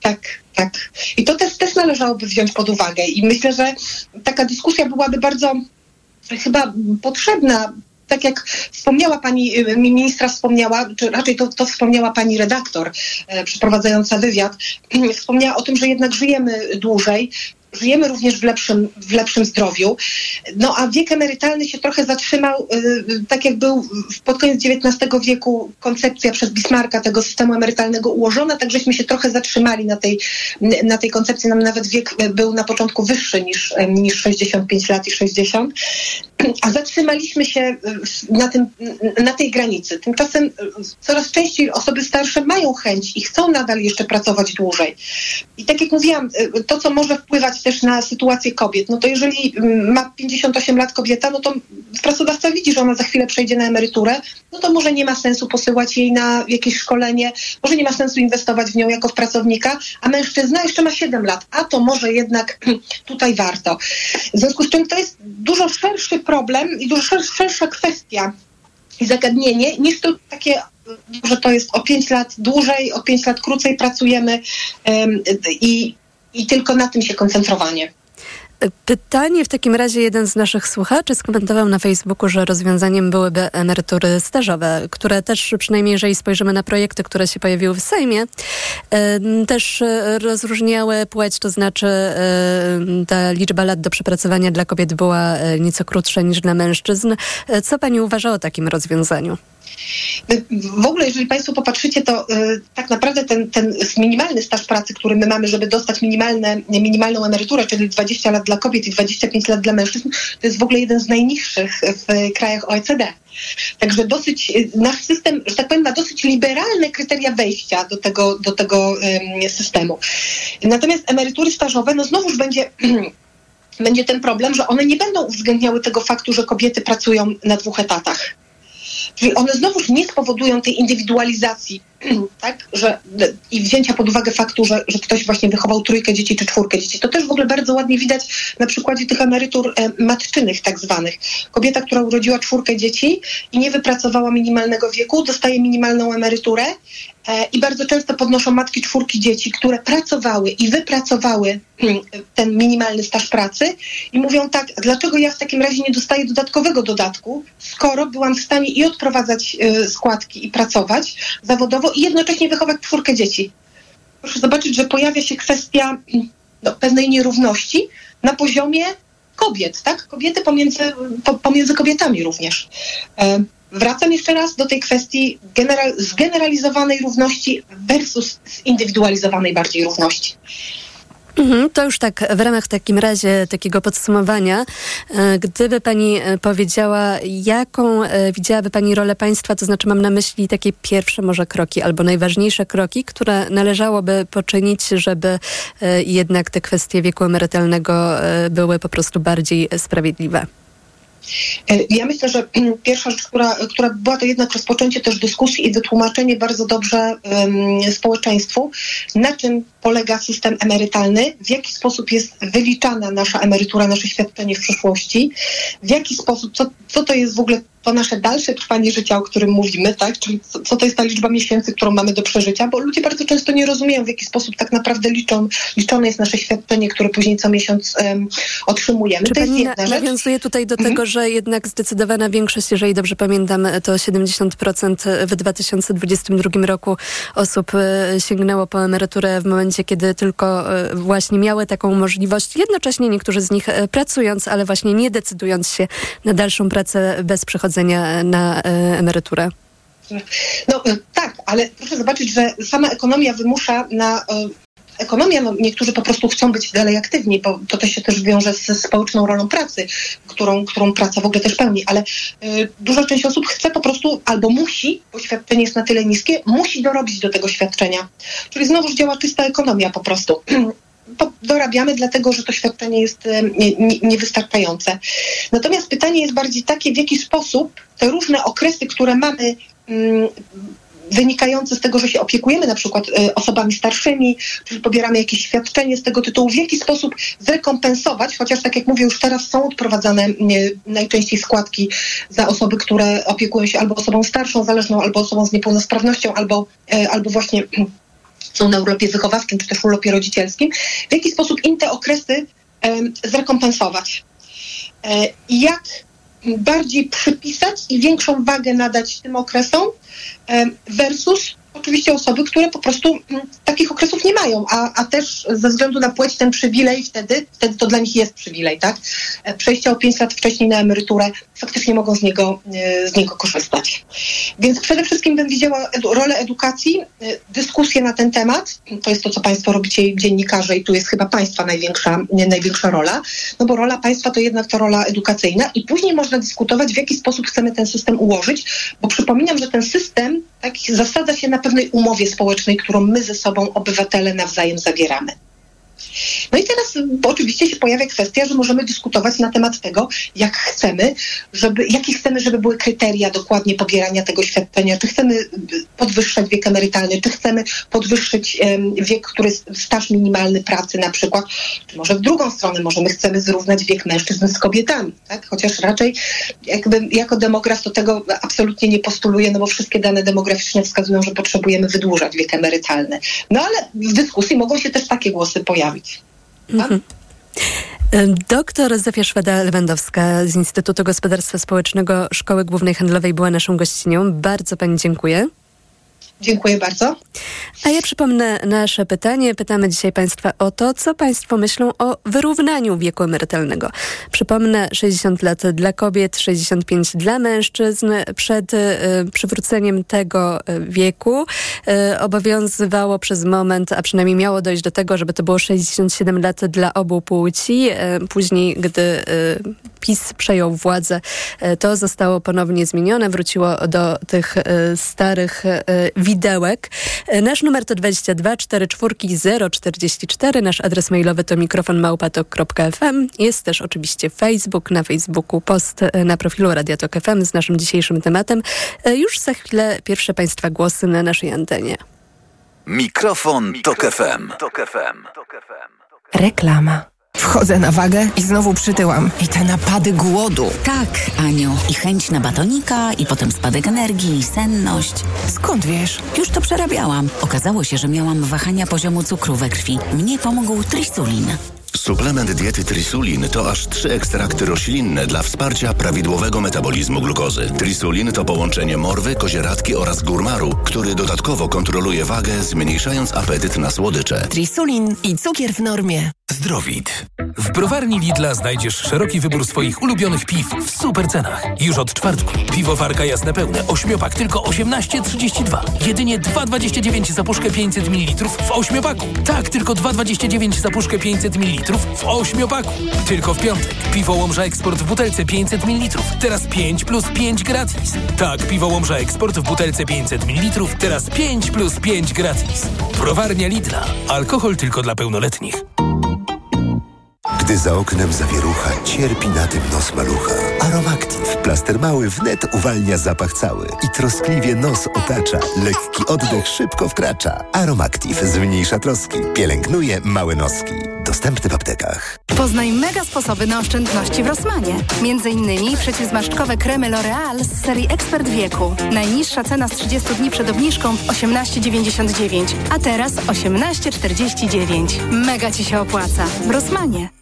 Tak, tak. I to też, też należałoby wziąć pod uwagę. I myślę, że taka dyskusja byłaby bardzo chyba potrzebna tak jak wspomniała pani y, ministra, wspomniała, czy raczej to, to wspomniała pani redaktor e, przeprowadzająca wywiad, wspomniała o tym, że jednak żyjemy dłużej, żyjemy również w lepszym, w lepszym zdrowiu. No a wiek emerytalny się trochę zatrzymał, yy, tak jak był pod koniec XIX wieku koncepcja przez Bismarcka tego systemu emerytalnego ułożona, tak żeśmy się trochę zatrzymali na tej, na tej koncepcji. Nam nawet wiek był na początku wyższy niż, niż 65 lat i 60. A zatrzymaliśmy się na, tym, na tej granicy. Tymczasem coraz częściej osoby starsze mają chęć i chcą nadal jeszcze pracować dłużej. I tak jak mówiłam, to co może wpływać też na sytuację kobiet. No to jeżeli mm, ma 58 lat kobieta, no to pracodawca widzi, że ona za chwilę przejdzie na emeryturę, no to może nie ma sensu posyłać jej na jakieś szkolenie, może nie ma sensu inwestować w nią jako w pracownika, a mężczyzna jeszcze ma 7 lat, a to może jednak tutaj warto. W związku z czym to jest dużo szerszy problem i dużo szersza kwestia i zagadnienie niż to takie że to jest o 5 lat dłużej, o 5 lat krócej pracujemy i i tylko na tym się koncentrowanie. Pytanie w takim razie jeden z naszych słuchaczy skomentował na Facebooku, że rozwiązaniem byłyby emerytury stażowe, które też, przynajmniej jeżeli spojrzymy na projekty, które się pojawiły w Sejmie, też rozróżniały płeć, to znaczy ta liczba lat do przepracowania dla kobiet była nieco krótsza niż dla mężczyzn. Co pani uważa o takim rozwiązaniu? W ogóle, jeżeli Państwo popatrzycie, to y, tak naprawdę ten, ten minimalny staż pracy, który my mamy, żeby dostać minimalne, minimalną emeryturę, czyli 20 lat dla kobiet i 25 lat dla mężczyzn, to jest w ogóle jeden z najniższych w krajach OECD. Także dosyć, y, nasz system, że tak powiem, ma dosyć liberalne kryteria wejścia do tego, do tego systemu. Natomiast emerytury stażowe, no znowuż będzie będzie ten problem, że one nie będą uwzględniały tego faktu, że kobiety pracują na dwóch etatach. Czyli one znowuż nie spowodują tej indywidualizacji, tak, że, i wzięcia pod uwagę faktu, że, że ktoś właśnie wychował trójkę dzieci czy czwórkę dzieci. To też w ogóle bardzo ładnie widać na przykładzie tych emerytur e, matczynych tak zwanych. Kobieta, która urodziła czwórkę dzieci i nie wypracowała minimalnego wieku, dostaje minimalną emeryturę e, i bardzo często podnoszą matki czwórki dzieci, które pracowały i wypracowały mm, ten minimalny staż pracy i mówią tak, dlaczego ja w takim razie nie dostaję dodatkowego dodatku, skoro byłam w stanie i odprowadzać e, składki i pracować zawodowo i jednocześnie wychować czwórkę dzieci. Proszę zobaczyć, że pojawia się kwestia no, pewnej nierówności na poziomie kobiet, tak? Kobiety pomiędzy, po, pomiędzy kobietami również. E, wracam jeszcze raz do tej kwestii general, zgeneralizowanej równości versus zindywidualizowanej bardziej równości. Mhm, to już tak w ramach takim razie takiego podsumowania, e, gdyby Pani e, powiedziała, jaką e, widziałaby Pani rolę państwa, to znaczy mam na myśli takie pierwsze może kroki albo najważniejsze kroki, które należałoby poczynić, żeby jednak te kwestie wieku emerytalnego były po prostu bardziej sprawiedliwe. Ja myślę, że pierwsza rzecz, która, która była to jednak rozpoczęcie też dyskusji i wytłumaczenie bardzo dobrze um, społeczeństwu, na czym polega system emerytalny, w jaki sposób jest wyliczana nasza emerytura, nasze świadczenie w przyszłości, w jaki sposób, co, co to jest w ogóle to nasze dalsze trwanie życia, o którym mówimy, tak? Czyli co, to jest ta liczba miesięcy, którą mamy do przeżycia, bo ludzie bardzo często nie rozumieją, w jaki sposób tak naprawdę liczą, liczone jest nasze świadczenie, które później co miesiąc um, otrzymujemy. Czy to pani jest jedna na, nawiązuje tutaj do mhm. tego, że jednak zdecydowana większość, jeżeli dobrze pamiętam, to 70% w 2022 roku osób e, sięgnęło po emeryturę w momencie, kiedy tylko e, właśnie miały taką możliwość. Jednocześnie niektórzy z nich e, pracując, ale właśnie nie decydując się na dalszą pracę bez przychodzenia na e, emeryturę. No tak, ale proszę zobaczyć, że sama ekonomia wymusza na e, ekonomia, no niektórzy po prostu chcą być dalej aktywni, bo to też się też wiąże ze społeczną rolą pracy, którą, którą praca w ogóle też pełni, ale y, duża część osób chce po prostu albo musi, bo świadczenie jest na tyle niskie, musi dorobić do tego świadczenia. Czyli znowuż działa czysta ekonomia po prostu. dorabiamy, dlatego że to świadczenie jest niewystarczające. Natomiast pytanie jest bardziej takie, w jaki sposób te różne okresy, które mamy, mm, wynikające z tego, że się opiekujemy na przykład y, osobami starszymi, czy pobieramy jakieś świadczenie z tego tytułu, w jaki sposób zrekompensować, chociaż tak jak mówię, już teraz są odprowadzane najczęściej składki za osoby, które opiekują się albo osobą starszą, zależną, albo osobą z niepełnosprawnością, albo, albo właśnie są na urlopie wychowawczym czy też urlopie rodzicielskim, w jaki sposób im te okresy zrekompensować. E, jak bardziej przypisać i większą wagę nadać tym okresom versus oczywiście osoby, które po prostu mm, takich okresów nie mają, a, a też ze względu na płeć ten przywilej wtedy, wtedy to dla nich jest przywilej, tak? E, przejście o 5 lat wcześniej na emeryturę faktycznie mogą z niego, e, z niego korzystać. Więc przede wszystkim bym widziała edu rolę edukacji, e, dyskusję na ten temat. To jest to, co Państwo robicie, dziennikarze, i tu jest chyba Państwa największa, największa rola, no bo rola państwa to jednak to rola edukacyjna i później można dyskutować, w jaki sposób chcemy ten system ułożyć, bo przypominam, że ten system tak, zasadza się na pewnej umowie społecznej, którą my ze sobą, obywatele, nawzajem zawieramy. No i teraz oczywiście się pojawia kwestia, że możemy dyskutować na temat tego, jak chcemy, żeby, jakie chcemy, żeby były kryteria dokładnie pobierania tego świadczenia, czy chcemy podwyższać wiek emerytalny, czy chcemy podwyższyć um, wiek, który jest staż minimalny pracy na przykład, czy może w drugą stronę, może my chcemy zrównać wiek mężczyzn z kobietami, tak? Chociaż raczej jakby jako demograf to tego absolutnie nie postuluję, no bo wszystkie dane demograficzne wskazują, że potrzebujemy wydłużać wiek emerytalny. No ale w dyskusji mogą się też takie głosy pojawić. Mhm. Doktor Zofia Szweda-Lewandowska z Instytutu Gospodarstwa Społecznego Szkoły Głównej Handlowej była naszą gościnią. Bardzo Pani dziękuję. Dziękuję bardzo. A ja przypomnę nasze pytanie. Pytamy dzisiaj Państwa o to, co Państwo myślą o wyrównaniu wieku emerytalnego. Przypomnę, 60 lat dla kobiet, 65 dla mężczyzn. Przed y, przywróceniem tego y, wieku y, obowiązywało przez moment, a przynajmniej miało dojść do tego, żeby to było 67 lat dla obu płci. Y, później, gdy y, PiS przejął władzę, y, to zostało ponownie zmienione. Wróciło do tych starych widełek. Nasz numer to 22 44 044. Nasz adres mailowy to mikrofonmałpatok.fm. Jest też oczywiście Facebook. Na Facebooku post na profilu Radiatok FM z naszym dzisiejszym tematem. Już za chwilę pierwsze Państwa głosy na naszej antenie. Mikrofon, Tok FM. Reklama. Wchodzę na wagę i znowu przytyłam. I te napady głodu. Tak, Aniu. I chęć na batonika, i potem spadek energii, i senność. Skąd wiesz? Już to przerabiałam. Okazało się, że miałam wahania poziomu cukru we krwi. Mnie pomógł trisulin. Suplement diety Trisulin to aż trzy ekstrakty roślinne dla wsparcia prawidłowego metabolizmu glukozy. Trisulin to połączenie morwy, kozieradki oraz górmaru, który dodatkowo kontroluje wagę, zmniejszając apetyt na słodycze. Trisulin i cukier w normie. Zdrowit. W browarni Lidla znajdziesz szeroki wybór swoich ulubionych piw w super cenach. Już od czwartku. Piwowarka jasne pełne, ośmiopak tylko 18,32. Jedynie 2,29 za puszkę 500 ml w ośmiopaku. Tak, tylko 2,29 za puszkę 500 ml w ośmiopaku. Tylko w piątek. Piwo Łomża Eksport w butelce 500 ml. Teraz 5 plus 5 gratis. Tak, piwo Łomża Eksport w butelce 500 ml. Teraz 5 plus 5 gratis. Browarnia Lidla. Alkohol tylko dla pełnoletnich. Gdy za oknem zawierucha, cierpi na tym nos malucha. Aromactive, plaster mały wnet uwalnia zapach cały i troskliwie nos otacza. Lekki oddech szybko wkracza. Aromactive zmniejsza troski, pielęgnuje małe noski. Dostępny w aptekach. Poznaj mega sposoby na oszczędności w Rosmanie. Między innymi przeciwzmarszczkowe kremy L'Oreal z serii Ekspert Wieku. Najniższa cena z 30 dni przed obniżką 18,99, a teraz 18,49. Mega Ci się opłaca. W Rosmanie.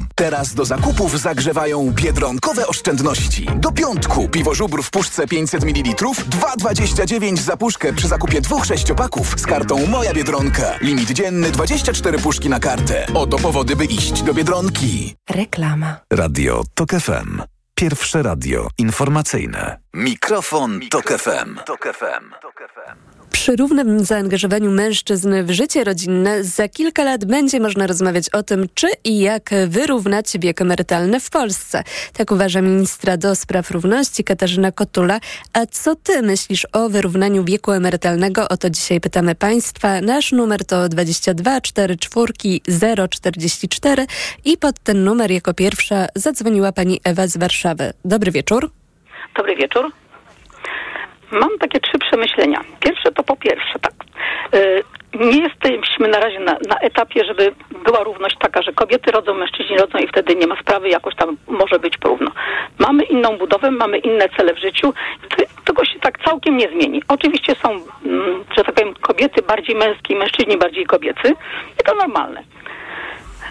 Teraz do zakupów zagrzewają biedronkowe oszczędności. Do piątku piwo żubr w puszce 500 ml 2,29 za puszkę przy zakupie dwóch sześciopaków z kartą Moja Biedronka. Limit dzienny 24 puszki na kartę. Oto powody, by iść do Biedronki. Reklama. Radio TOK FM. Pierwsze radio informacyjne. Mikrofon, Tok FM. Przy równym zaangażowaniu mężczyzn w życie rodzinne za kilka lat będzie można rozmawiać o tym, czy i jak wyrównać wiek emerytalny w Polsce. Tak uważa ministra do spraw równości Katarzyna Kotula. A co ty myślisz o wyrównaniu wieku emerytalnego? O to dzisiaj pytamy państwa. Nasz numer to 22 44 044 i pod ten numer jako pierwsza zadzwoniła pani Ewa z Warszawy. Dobry wieczór. Dobry wieczór. Mam takie trzy przemyślenia. Pierwsze to po pierwsze, tak. y, Nie jesteśmy na razie na, na etapie, żeby była równość taka, że kobiety rodzą, mężczyźni rodzą i wtedy nie ma sprawy, jakoś tam może być porówno. Mamy inną budowę, mamy inne cele w życiu. Tego się tak całkiem nie zmieni. Oczywiście są, mm, że tak powiem, kobiety bardziej męskie, mężczyźni bardziej kobiecy i to normalne.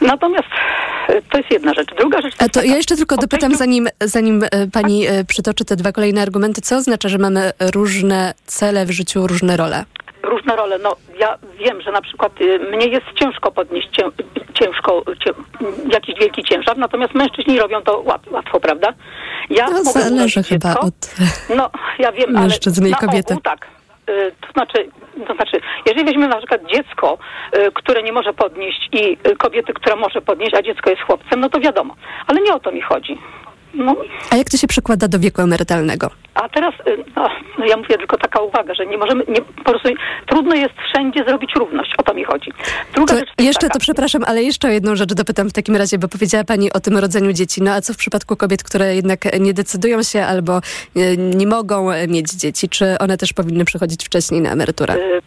Natomiast y, to jest jedna rzecz. Druga rzecz... A to ja jeszcze tylko dopytam, zanim, zanim e, pani e, przytoczy te dwa kolejne argumenty, co oznacza, że mamy różne cele w życiu, różne role? różne role. No, ja wiem, że na przykład y, mnie jest ciężko podnieść cię, ciężko, cię, jakiś wielki ciężar, natomiast mężczyźni robią to łat, łatwo, prawda? Ja No, mogę zależy chyba dziecko. od No, ja wiem, mężczyzny ale i kobiety. Ogół, tak. Y, To znaczy, to znaczy, jeżeli weźmiemy na przykład dziecko, y, które nie może podnieść i y, kobiety, która może podnieść, a dziecko jest chłopcem, no to wiadomo. Ale nie o to mi chodzi. No, A jak to się przekłada do wieku emerytalnego? a teraz, y, no, no ja mówię tylko taka uwaga, że nie możemy, nie, po prostu trudno jest wszędzie zrobić równość, o to mi chodzi. Druga To jeszcze taka, to przepraszam, ale jeszcze o jedną rzecz dopytam w takim razie, bo powiedziała Pani o tym rodzeniu dzieci. No a co w przypadku kobiet, które jednak nie decydują się albo e, nie mogą mieć dzieci? Czy one też powinny przychodzić wcześniej na emeryturę? Y,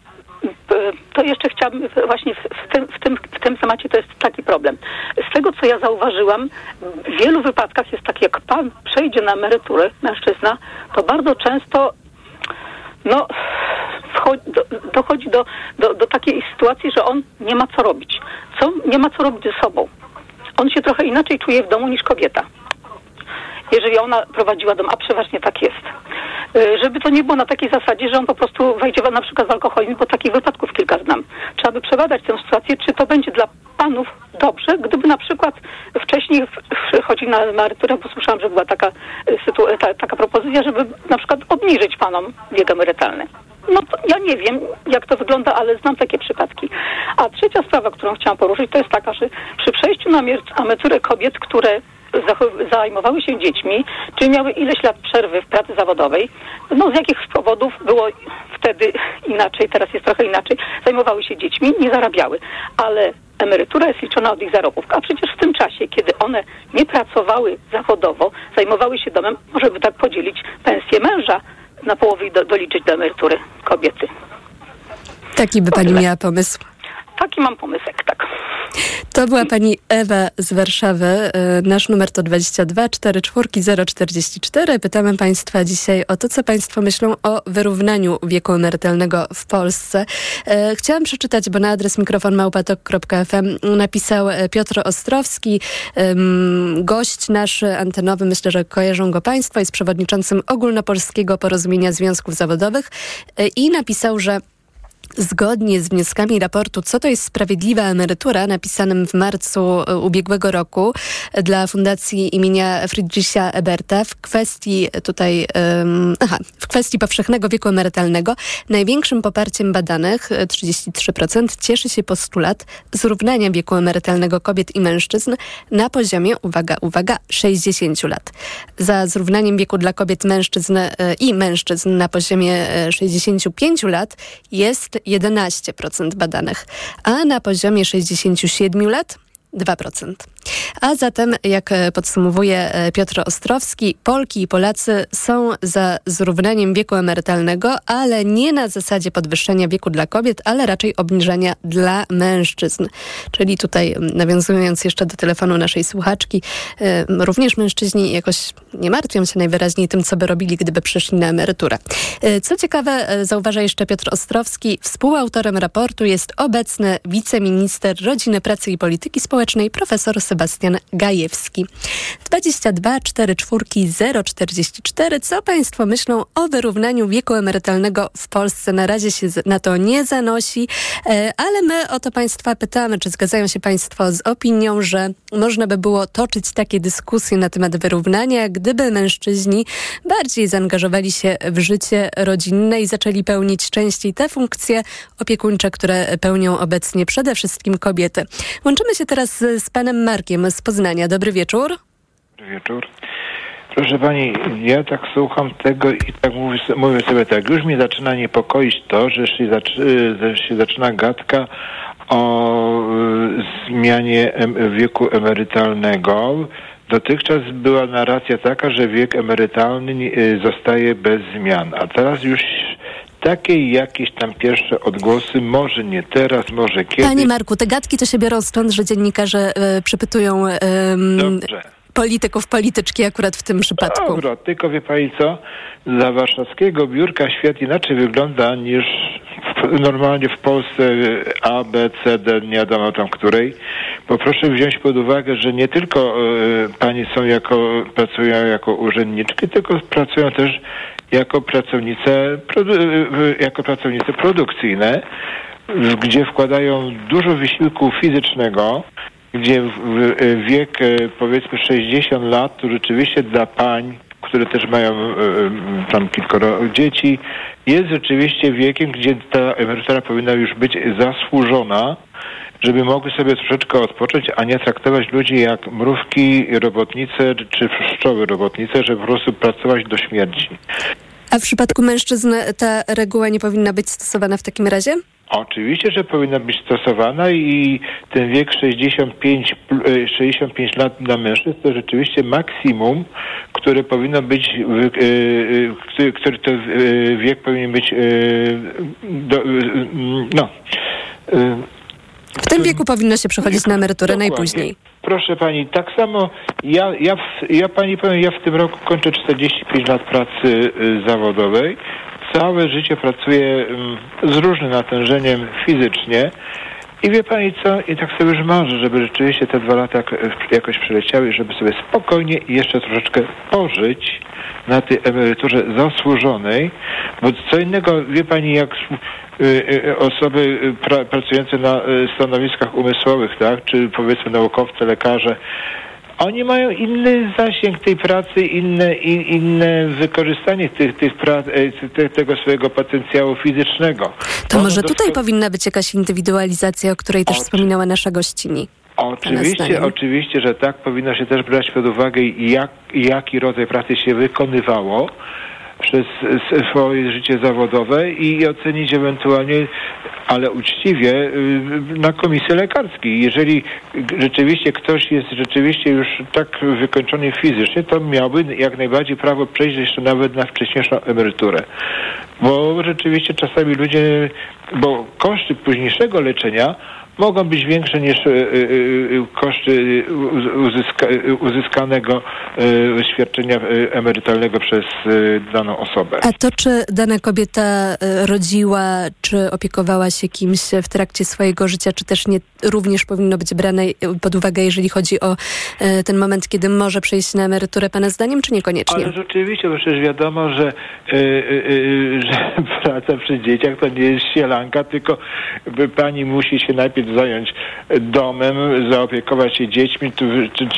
to jeszcze chciałabym właśnie w, tym, w, tym, w tym temacie to jest taki problem. Z tego, co ja zauważyłam, w wielu wypadkach jest tak, jak pan przejdzie na emeryturę, mężczyzna, to bardzo często no, dochodzi do, do, do takiej sytuacji, że on nie ma co robić. Co, nie ma co robić ze sobą. On się trochę inaczej czuje w domu niż kobieta jeżeli ona prowadziła dom, a przeważnie tak jest. Y, Żeby to nie było na takiej zasadzie, że on po prostu wejdzie na przykład w alkoholizm, bo takich wypadków kilka znam. Trzeba by przebadać tę sytuację, czy to będzie dla panów dobrze, gdyby na przykład wcześniej chodzili na emeryturę, bo słyszałam, że była taka, y, sytu- ta, taka propozycja, żeby na przykład obniżyć panom wiek emerytalny. No to ja nie wiem, jak to wygląda, ale znam takie przypadki. A trzecia sprawa, którą chciałam poruszyć, to jest taka, że przy przejściu na emeryturę kobiet, które zajmowały się dziećmi, czy miały ileś lat przerwy w pracy zawodowej, no z jakich powodów było wtedy inaczej, teraz jest trochę inaczej, zajmowały się dziećmi, nie zarabiały, ale emerytura jest liczona od ich zarobków, a przecież w tym czasie, kiedy one nie pracowały zawodowo, zajmowały się domem, może by tak podzielić pensję męża na połowę i do, doliczyć do emerytury kobiety. Taki by Pani miała pomysł. Taki mam pomysłek, tak. To była pani Ewa z Warszawy. E, Nasz numer to 22 44 044. Pytamy państwa dzisiaj o to, co państwo myślą o wyrównaniu wieku emerytalnego w Polsce. E, Chciałam przeczytać, bo na adres mikrofonmałpatok.fm napisał e, Piotr Ostrowski, gość nasz antenowy, myślę, że kojarzą go państwo, jest przewodniczącym Ogólnopolskiego Porozumienia Związków Zawodowych i napisał, że Zgodnie z wnioskami raportu Co to jest sprawiedliwa emerytura, napisanym w marcu e, ubiegłego roku e, dla Fundacji imienia Friedricha Eberta w kwestii e, tutaj, em, aha, w kwestii powszechnego wieku emerytalnego, największym poparciem badanych, e, 33%, cieszy się postulat zrównania wieku emerytalnego kobiet i mężczyzn na poziomie, uwaga, uwaga, 60 lat. Za zrównaniem wieku dla kobiet mężczyzn e, i mężczyzn na poziomie e, 65 lat jest 11% badanych, a na poziomie 67 lat 2%. A zatem, jak e, podsumowuje e, Piotr Ostrowski, Polki i Polacy są za zrównaniem wieku emerytalnego, ale nie na zasadzie podwyższenia wieku dla kobiet, ale raczej obniżenia dla mężczyzn. Czyli tutaj, nawiązując jeszcze do telefonu naszej słuchaczki, e, również mężczyźni jakoś nie martwią się najwyraźniej tym, co by robili, gdyby przeszli na emeryturę. Co ciekawe, zauważa jeszcze Piotr Ostrowski, współautorem raportu jest obecny wiceminister Rodziny, Pracy i Polityki Społecznej, profesor Sebastian Gajewski. 22 44 044. Co Państwo myślą o wyrównaniu wieku emerytalnego w Polsce? Na razie się na to nie zanosi, e, ale my o to Państwa pytamy, czy zgadzają się Państwo z opinią, że można by było toczyć takie dyskusje na temat wyrównania, gdyby mężczyźni bardziej zaangażowali się w życie rodzinne i zaczęli pełnić częściej te funkcje opiekuńcze, które pełnią obecnie przede wszystkim kobiety. Łączymy się teraz z panem Markiem z Poznania. Dobry wieczór. Dobry wieczór. Proszę pani, ja tak słucham tego i tak mówię, mówię sobie tak, już mnie zaczyna niepokoić to, że się, zaczy, że się zaczyna gadka o y, zmianie wieku emerytalnego. Dotychczas była narracja taka, że wiek emerytalny y, zostaje bez zmian, a teraz już takie jakieś tam pierwsze odgłosy, może nie teraz, może kiedyś. Panie Marku, te gadki to się biorą stąd, że dziennikarze e, przypytują polityków, polityczki akurat w tym przypadku. Dobra, tylko wie pani co? Za warszawskiego biurka świat inaczej wygląda niż w, normalnie w Polsce A, B, C, D, nie wiadomo tam której. Bo proszę wziąć pod uwagę, że nie tylko e, pani są jako, pracują jako urzędniczki, tylko pracują też jako pracownice, jako pracownice produkcyjne, gdzie wkładają dużo wysiłku fizycznego, gdzie wiek e, powiedzmy 60 lat to rzeczywiście dla pań, które też mają e, e, tam kilkoro dzieci, jest rzeczywiście wiekiem, gdzie ta emerytura powinna już być zasłużona żeby mogły sobie troszeczkę odpocząć, a nie traktować ludzi jak mrówki, robotnice czy pszczoły robotnice, żeby po prostu pracować do śmierci. A w przypadku mężczyzn ta reguła nie powinna być stosowana w takim razie? Oczywiście, że powinna być stosowana i ten wiek 65, pl- e, 65 lat dla mężczyzn to rzeczywiście maksimum, które powinno być, e, e, który, e, wiek powinien być no. W tym wieku powinno się przechodzić na emeryturę Dokładnie. najpóźniej. Proszę pani, tak samo ja, ja, w, ja pani powiem, ja w tym roku kończę 45 lat pracy y, zawodowej. Całe życie pracuję ym, z różnym natężeniem fizycznie. I wie pani co, i tak sobie już marzę, żeby rzeczywiście te dwa lata jak- jakoś przeleciały, żeby sobie spokojnie i jeszcze troszeczkę pożyć na tej emeryturze zasłużonej, bo co innego, wie pani, jak y, y, osoby y, pra, pracujące na stanowiskach umysłowych, tak, czy powiedzmy naukowcy, lekarze, oni mają inny zasięg tej pracy, inne, i- inne wykorzystanie tych, tych pra, e, te, tego swojego potencjału fizycznego. To może tutaj powinna być jakaś indywidualizacja, o której też wspominała nasza gościni. Oczywiście, oczywiście, że tak powinno się też brać pod uwagę, jak, jaki rodzaj pracy się wykonywało przez swoje życie zawodowe i ocenić ewentualnie, ale uczciwie, y, na komisji lekarskiej. Jeżeli rzeczywiście ktoś jest rzeczywiście już tak wykończony fizycznie, to miałby jak najbardziej prawo przejść jeszcze nawet na wcześniejszą emeryturę. Bo rzeczywiście czasami ludzie, bo koszty późniejszego leczenia mogą być większe niż e, e, e, koszty uz- uzyska, uzyskanego świadczenia emerytalnego przez daną osobę. A to, czy dana kobieta rodziła, czy opiekowała się kimś w trakcie swojego życia, czy też nie, również powinno być brane pod uwagę, jeżeli chodzi o ten moment, kiedy może przejść na emeryturę, Pana zdaniem, czy niekoniecznie? Ale rzeczywiście, bo przecież wiadomo, że, że praca przy dzieciach to nie jest sielanka, tylko pani musi się najpierw zająć domem, zaopiekować się dziećmi,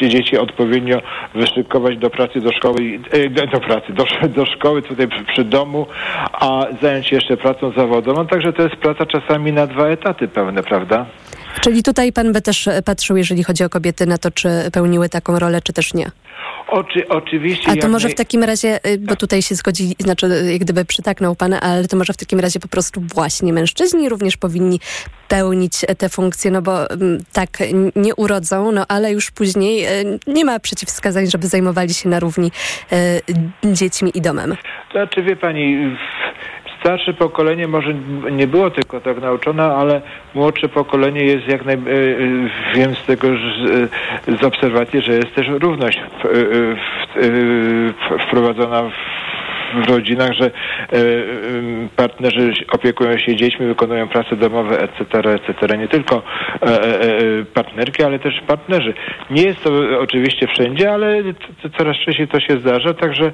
czy, dzieci odpowiednio wyszykować do pracy, do szkoły, e, do pracy, do, do szkoły tutaj przy, przy domu, a zająć się jeszcze pracą zawodową. Także to jest praca czasami na dwa etaty pełne, prawda? Czyli tutaj Pan by też e, patrzył, jeżeli chodzi o kobiety, na to, czy pełniły taką rolę, czy też nie. Oczy, oczywiście. A to może w takim razie, y, bo tutaj się zgodzi, znaczy y, jak gdyby przytaknął pan, ale to może w takim razie po prostu właśnie mężczyźni również powinni pełnić e, te funkcje, no bo mm, tak nie urodzą, no ale już później nie ma przeciwwskazań, żeby zajmowali się na równi dziećmi i domem. To znaczy, wie pani, starsze pokolenie może nie było tylko tak nauczone, ale młodsze pokolenie jest jak naj... e, e, wiem z tego, z- obserwacji, że jest też równość e, wprowadzona w rodzinach, że partnerzy opiekują się dziećmi, wykonują prace domowe, etc., etc. Nie tylko partnerki, ale też partnerzy. Nie jest to oczywiście wszędzie, ale coraz częściej to się zdarza, także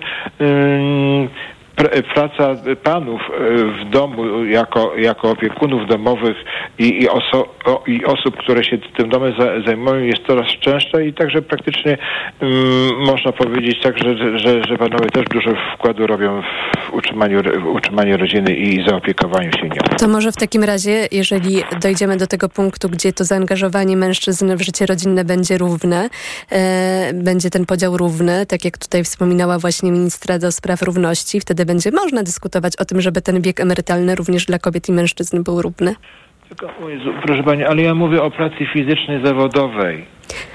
praca panów e, w domu jako, jako opiekunów domowych i, i, oso, i osób, które się tym domem za, zajmują jest coraz częstsza i także praktycznie ym, można powiedzieć tak, że, że, że panowie też dużo wkładu robią w utrzymaniu, w utrzymaniu rodziny i zaopiekowaniu się nią. To może w takim razie, jeżeli dojdziemy do tego punktu, gdzie to zaangażowanie mężczyzn w życie rodzinne będzie równe, e, będzie ten podział równy, tak jak tutaj wspominała właśnie ministra do spraw równości, wtedy będzie można dyskutować o tym, żeby ten wiek emerytalny również dla kobiet i mężczyzn był równy. Tylko, Jezu, proszę pani, ale ja mówię o pracy fizycznej zawodowej.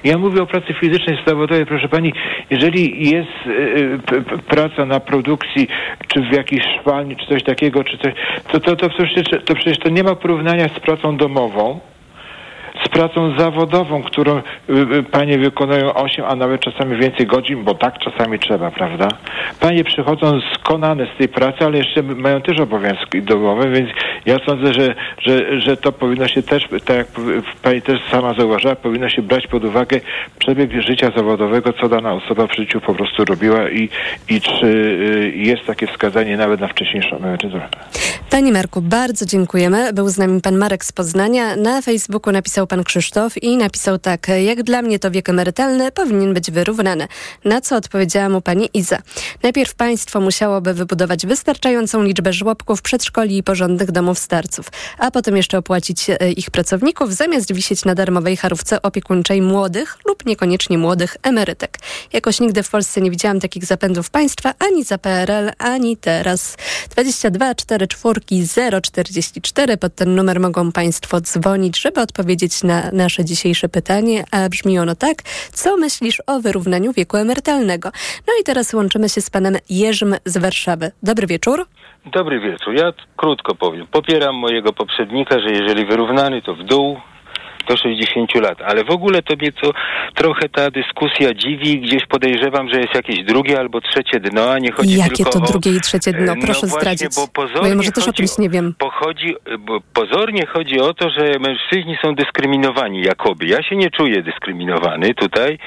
Ja mówię o pracy fizycznej zawodowej, proszę pani, jeżeli jest y, y, p- p- praca na produkcji, czy w jakiejś szwalni, czy coś takiego, czy coś, to, to, to, przecież, to przecież to nie ma porównania z pracą domową, pracą zawodową, którą y, y, panie wykonują 8, a nawet czasami więcej godzin, bo tak czasami trzeba, prawda? Panie przychodzą skonane z tej pracy, ale jeszcze mają też obowiązki domowe, więc ja sądzę, że, że, że to powinno się też, tak jak pani też sama zauważyła, powinno się brać pod uwagę przebieg życia zawodowego, co dana osoba w życiu po prostu robiła i, i czy y, jest takie wskazanie nawet na wcześniejszą emeryturę. Panie Marku, bardzo dziękujemy. Był z nami pan Marek z Poznania. Na Facebooku napisał pan Krzysztof i napisał tak. Jak dla mnie to wiek emerytalny powinien być wyrównany. Na co odpowiedziała mu pani Iza. Najpierw państwo musiałoby wybudować wystarczającą liczbę żłobków, przedszkoli i porządnych domów starców, a potem jeszcze opłacić e, ich pracowników, zamiast wisieć na darmowej charówce opiekuńczej młodych lub niekoniecznie młodych emerytek. Jakoś nigdy w Polsce nie widziałam takich zapędów państwa, ani za PRL, ani teraz. 22 4 4 044 pod ten numer mogą państwo dzwonić, żeby odpowiedzieć na nasze dzisiejsze pytanie, a brzmi ono tak. Co myślisz o wyrównaniu wieku emerytalnego? No i teraz łączymy się z panem Jerzym z Warszawy. Dobry wieczór. Dobry wieczór. Ja krótko powiem. Popieram mojego poprzednika, że jeżeli wyrównany, to w dół, do 60 lat. Ale w ogóle to mnie co trochę ta dyskusja dziwi. Gdzieś podejrzewam, że jest jakieś drugie albo trzecie dno, a nie chodzi Jakie tylko to o... drugie i trzecie dno? No Proszę właśnie, zdradzić. Bo, Bo pozornie ja może też o chodzi, czymś nie wiem. Bo pozornie chodzi o to, że mężczyźni są dyskryminowani jakoby. Ja się nie czuję dyskryminowany tutaj.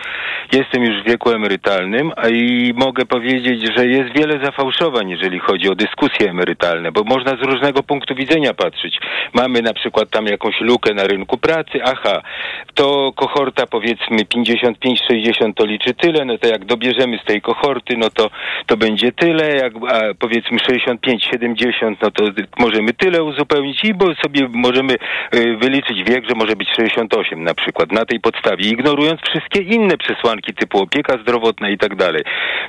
Jestem już w wieku emerytalnym, a i mogę powiedzieć, że jest wiele zafałszowań, jeżeli chodzi o dyskusje emerytalne, bo można z różnego punktu widzenia patrzeć. Mamy na przykład tam jakąś lukę na rynku pracy, aha, to kohorta powiedzmy 55-60 to liczy tyle, no to jak dobierzemy z tej kohorty, no to, to będzie tyle, jak powiedzmy 65-70, no to możemy tyle uzupełnić i bo sobie możemy y, wyliczyć wiek, że może być 68 na przykład na tej podstawie, ignorując wszystkie inne przesłanki typu opieka zdrowotna i tak dalej.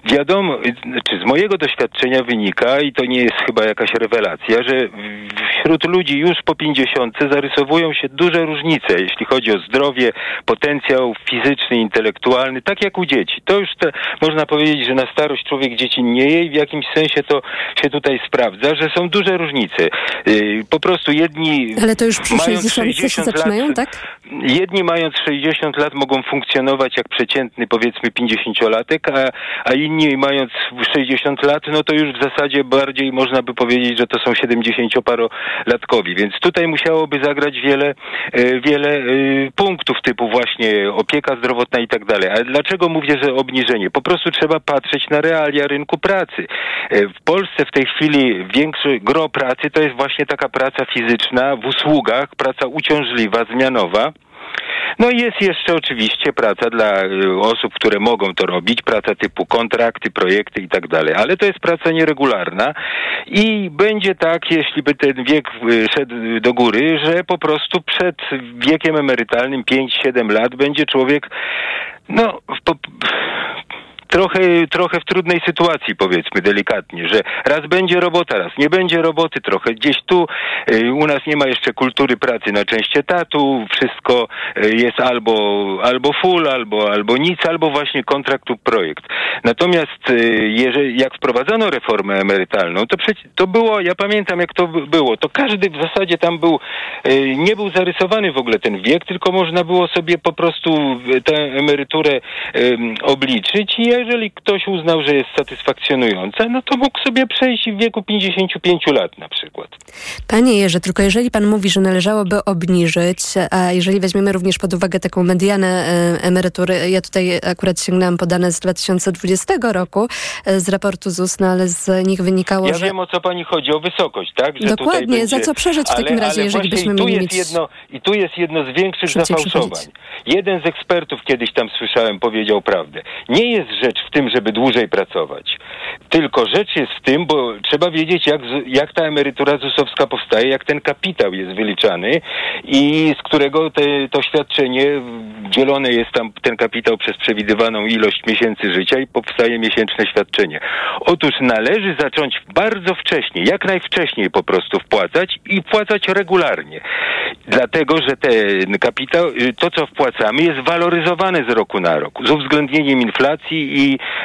Wiadomo, y, czy z mojego doświadczenia wynika i to nie jest chyba jakaś rewelacja, że wśród ludzi już po 50 zarysowują się duże różnice, jeśli chodzi o zdrowie, potencjał fizyczny, intelektualny, tak jak u dzieci. To już te, można powiedzieć, że na starość człowiek dziecinnieje i w jakimś sensie to się tutaj sprawdza, że są duże różnice. Yy, po prostu jedni Ale to już przy mając 60 się 60 zaczynają, lat, tak? Jedni mając 60 lat mogą funkcjonować jak przeciętny powiedzmy 50-latek, a, a inni mając 60 lat, no to już w zasadzie bardziej można by powiedzieć, że to są 70-parolatkowi. Więc tutaj musiałoby zagrać wiele, e, wiele punktów typu właśnie opieka zdrowotna i tak dalej. Ale dlaczego mówię, że obniżenie? Po prostu trzeba patrzeć na realia rynku pracy. E, W Polsce w tej chwili większe gro pracy to jest właśnie taka praca fizyczna w usługach, praca uciążliwa, zmianowa. No i jest jeszcze oczywiście praca dla y, osób, które mogą to robić, praca typu kontrakty, projekty i tak dalej, ale to jest praca nieregularna i będzie tak, jeśli by ten wiek y, szedł do góry, że po prostu przed wiekiem emerytalnym 5-7 lat będzie człowiek no trochę, trochę w trudnej sytuacji, powiedzmy delikatnie, że raz będzie robota, raz nie będzie roboty, trochę gdzieś tu. y, U nas nie ma jeszcze kultury pracy na część etatu, wszystko y, jest albo, albo full, albo, albo nic, albo właśnie kontrakt lub projekt. Natomiast y, jeżeli, jak wprowadzono reformę emerytalną, to, to było, ja pamiętam jak to by- było, to każdy w zasadzie tam był, nie był zarysowany w ogóle ten wiek, tylko można było sobie po prostu tę emeryturę obliczyć i jeżeli ktoś uznał, że jest satysfakcjonująca, no to mógł sobie przejść w wieku 55 lat na przykład. Panie Jerzy, tylko jeżeli pan mówi, że należałoby obniżyć, a jeżeli weźmiemy również pod uwagę taką medianę e, emerytury, ja tutaj akurat sięgnęłam po dane z 2020 roku e, z raportu ZUS, no ale z nich wynikało, Ja że... wiem o co pani chodzi, o wysokość, tak? Że Dokładnie, będzie... za co przeżyć w takim ale, razie, ale jeżeli byśmy mieli mieć- jedno I tu jest jedno z większych zafałszowań. Jeden z ekspertów kiedyś tam słyszałem powiedział prawdę. Nie jest rzecz w tym, żeby dłużej pracować. Tylko rzecz jest w tym, bo trzeba wiedzieć, jak, jak ta emerytura ZUS-owska powstaje, jak ten kapitał jest wyliczany i z którego te, to świadczenie dzielone jest tam ten kapitał przez przewidywaną ilość miesięcy życia i powstaje miesięczne świadczenie. Otóż należy zacząć bardzo wcześnie, jak najwcześniej po prostu wpłacać i wpłacać regularnie. Dlatego, że ten kapitał, y, to co wpłacamy jest waloryzowane z roku na rok z uwzględnieniem inflacji i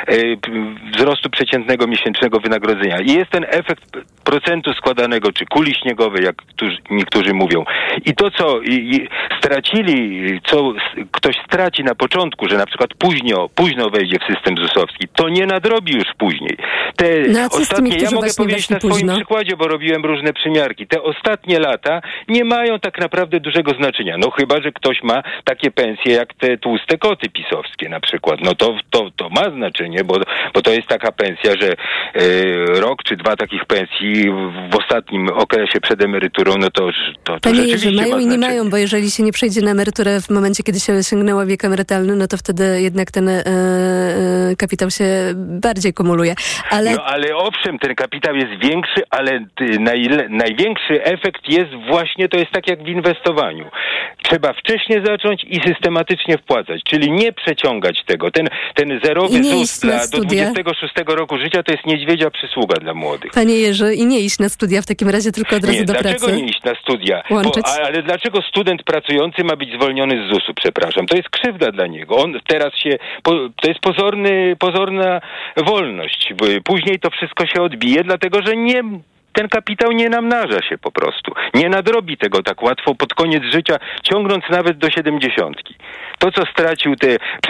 e, p- wzrostu przeciętnego miesięcznego wynagrodzenia. I jest ten efekt procentu składanego, czy kuli śniegowej, jak którzy, niektórzy mówią. I to, co i, i stracili, co ktoś straci na początku, że na przykład późno, późno wejdzie w system ZUS-owski, to nie nadrobi już później. Te No ostatnie, ja mogę powiedzieć na swoim późno? przykładzie, bo robiłem różne przymiarki. Te ostatnie lata nie mają tak naprawdę dużego znaczenia. No chyba, że ktoś ma takie pensje jak te tłuste koty pisowskie na przykład. No to, to, to ma znaczenie, bo, bo to jest taka pensja, że e, rok czy dwa takich pensji w, w ostatnim okresie przed emeryturą, no to, to, to Panie Jerzy, rzeczywiście mają ma i nie mają, bo jeżeli się nie przejdzie na emeryturę w momencie, kiedy się osiągnęła wiek emerytalny, no to wtedy jednak ten e, e, kapitał się bardziej kumuluje. Ale No ale owszem, ten kapitał jest większy, ale najle, największy efekt jest właśnie, to jest tak jak w inwestowaniu. Trzeba wcześniej zacząć i systematycznie wpłacać, czyli nie przeciągać tego. Ten, ten zerowy I nie iść ZUS na dla, do studia. 26 roku życia to jest niedźwiedzia przysługa dla młodych. Panie Jerzy, i nie iść na studia w takim razie, tylko od razu Nie, do dlaczego pracy. nie iść na studia? Łączyć? a- ale dlaczego student pracujący ma być zwolniony z ZUS-u, przepraszam? To jest krzywda dla niego. On teraz się, to jest pozorny, pozorna wolność. Bo Później to wszystko się odbije, dlatego że nie ten kapitał nie namnaża się po prostu. Nie nadrobi tego tak łatwo pod koniec życia, ciągnąc nawet do siedemdziesiątki. To, co stracił te...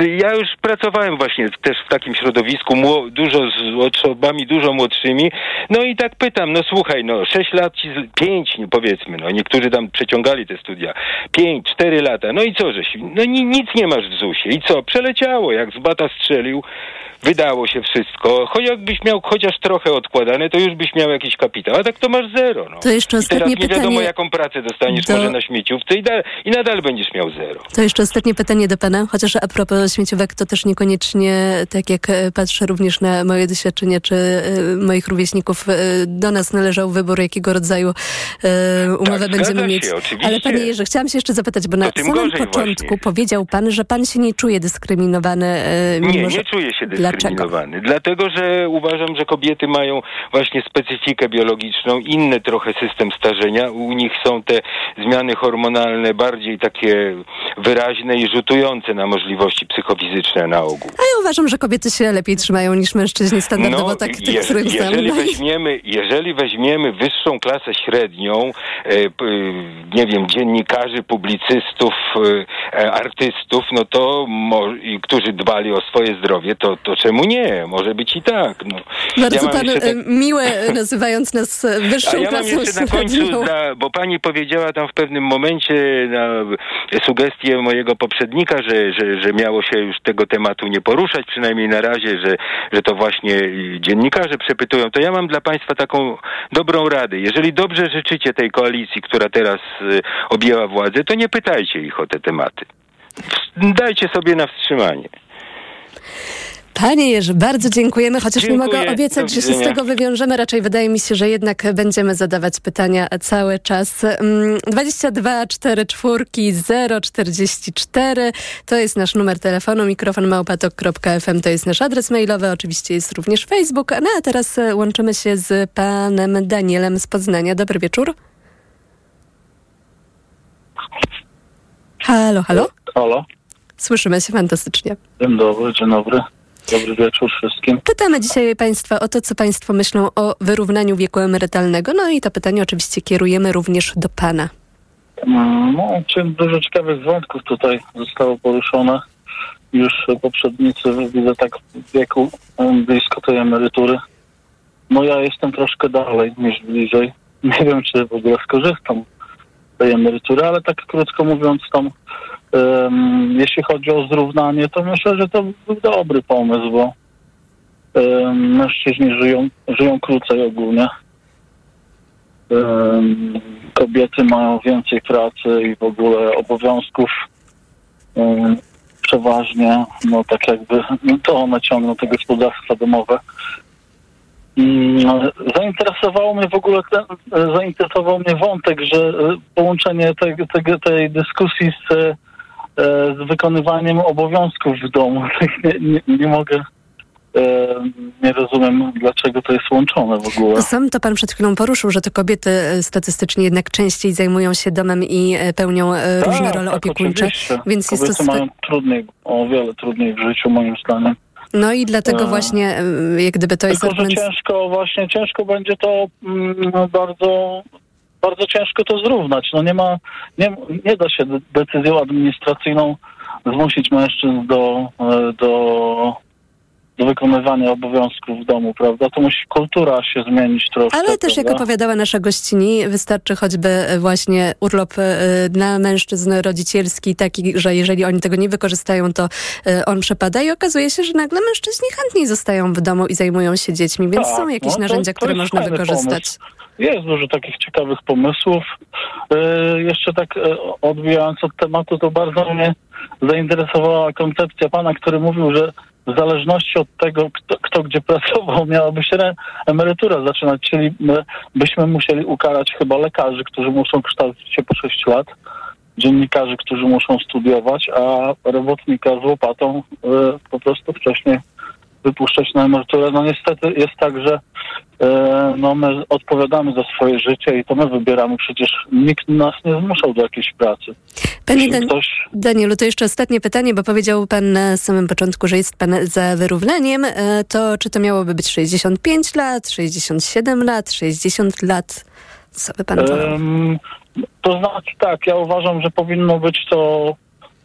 Ja już pracowałem właśnie też w takim środowisku, dużo z osobami dużo młodszymi, no i tak pytam, no słuchaj, no sześć lat, ci z- pięć no powiedzmy, no niektórzy tam przeciągali te studia, pięć, cztery lata, no i co żeś, no ni, nic nie masz w ZUS-ie. I co, przeleciało, jak z bata strzelił, wydało się wszystko, choć jakbyś miał chociaż trochę odkładane, to już byś miał jakiś kapitał, a tak to masz zero, no. To jeszcze I teraz ostatnie nie wiadomo, pytanie jaką pracę dostaniesz do- może na śmieciówce i, da, i nadal będziesz miał zero. To jeszcze ostatnie pytanie do pana, chociaż a propos śmieciówek, to też niekoniecznie, tak jak e, patrzę również na moje doświadczenia, czy e, moich rówieśników, e, do nas należał wybór, jakiego rodzaju umowę Tak, będziemy mieć. się, oczywiście. Ale panie Jerzy, chciałam się jeszcze zapytać, bo na samym początku właśnie. powiedział pan, że pan się nie czuje dyskryminowany. Mimo, Nie, że... nie czuję się Dlaczego? dyskryminowany. Dlatego, że uważam, że kobiety mają właśnie specyfikę biologiczną, inny trochę system starzenia. U nich są te zmiany hormonalne bardziej takie wyraźne i rzutujące na możliwości psychofizyczne na ogół. A ja uważam, że kobiety się lepiej trzymają niż mężczyźni standardowo, tak tych, je- których znam. jeżeli, No i- weźmiemy, jeżeli weźmiemy wyższą klasę średnią, e, p, nie wiem, dziennikarzy, publicystów, e, e, artystów, no to, mo, i, którzy dbali o swoje zdrowie, to, to czemu nie? Może być i tak. No. Bardzo mam pan jeszcze tak- e, miłe, nazywając nas e, wyższą a ja klasą końcu, średnią. dla, bo pani powiedziała tam w pewnym momencie na sugestię mojego poprzednika, że, że, że miało się już tego tematu nie poruszać, przynajmniej na razie, że, że to właśnie dziennikarze przepytują. To ja mam dla państwa taką dobrą radę. Jeżeli dobrze życzycie tej koalicji, która teraz y, objęła władzę, to nie pytajcie ich o te tematy. Dajcie sobie na wstrzymanie. Panie Jerzy, bardzo dziękujemy, chociaż nie Dziękuję. mogę obiecać, że się z tego wywiążemy. Raczej wydaje mi się, że jednak będziemy zadawać pytania cały czas. Mm, 22 4 4 0 44 to jest nasz numer telefonu, mikrofon małpatok.fm to jest nasz adres mailowy, oczywiście jest również Facebook. No a teraz e, łączymy się z panem Danielem z Poznania. Dobry wieczór. Halo, halo? Halo, Słyszymy się fantastycznie. dzień dobry, dzień dobry. Dobry wieczór wszystkim. Pytamy dzisiaj Państwa o to, co Państwo myślą o wyrównaniu wieku emerytalnego. No i to pytanie oczywiście kierujemy również do Pana. No, dużo ciekawych wątków tutaj zostało poruszone. Już poprzednicy widzę tak w wieku blisko tej emerytury. No ja jestem troszkę dalej niż bliżej. Nie wiem, czy w ogóle skorzystam z tej emerytury, ale tak krótko mówiąc tam, em, jeśli chodzi o zrównanie, to myślę, że to był dobry pomysł, bo em, mężczyźni żyją, żyją krócej ogólnie. Em, kobiety mają więcej pracy i w ogóle obowiązków. Przeważnie, no tak jakby, no to one ciągną te gospodarstwa domowe. Mm, Zainteresowało mnie w ogóle ten, zainteresował mnie wątek, że e, połączenie tej, tej, tej dyskusji z, z wykonywaniem obowiązków w domu. Nie, nie, nie mogę, e, nie rozumiem, dlaczego to jest łączone w ogóle. Sam to Pan przed chwilą poruszył, że to kobiety e, statystycznie jednak częściej zajmują się domem i e, pełnią e, różne role opiekuńcze. Tak, Oczywiście. Więc jest to Kobiety mają trudniej, o wiele trudniej w życiu moim zdaniem. No i dlatego E, właśnie e, jak gdyby to jest Tylko, że argument... ciężko, właśnie ciężko będzie to mm, bardzo, bardzo ciężko to zrównać. No nie ma, nie, nie da się de- decyzją administracyjną zmusić mężczyzn do, e, do do wykonywania obowiązków w domu, prawda? To musi kultura się zmienić troszkę. Ale też, jak prawda? opowiadała nasza gościni, wystarczy choćby e, właśnie urlop e, dla mężczyzn rodzicielski, taki, że jeżeli oni tego nie wykorzystają, to e, on przepada i okazuje się, że nagle mężczyźni chętniej zostają w domu i zajmują się dziećmi, więc Tak, są jakieś no narzędzia, to które można wykorzystać. pomysł. Jest dużo takich ciekawych pomysłów. E, jeszcze tak e, odbijając od tematu, to bardzo mnie zainteresowała koncepcja pana, który mówił, że w zależności od tego, kto, kto gdzie pracował, miałaby się emerytura zaczynać, czyli my byśmy musieli ukarać chyba lekarzy, którzy muszą kształcić się po 6 lat, dziennikarzy, którzy muszą studiować, a robotnika z łopatą e, po prostu wcześniej wypuszczać na emeryturę. No niestety jest tak, że e, no my odpowiadamy za swoje życie i to my wybieramy. Przecież nikt nas nie zmuszał do jakiejś pracy. Panie Dan- ktoś Danielu, to jeszcze ostatnie pytanie, bo powiedział pan na samym początku, że jest pan za wyrównaniem. E, To czy to miałoby być 65 lat, 67 lat, 60 lat? Co by pan? Em, to znaczy tak, ja uważam, że powinno być to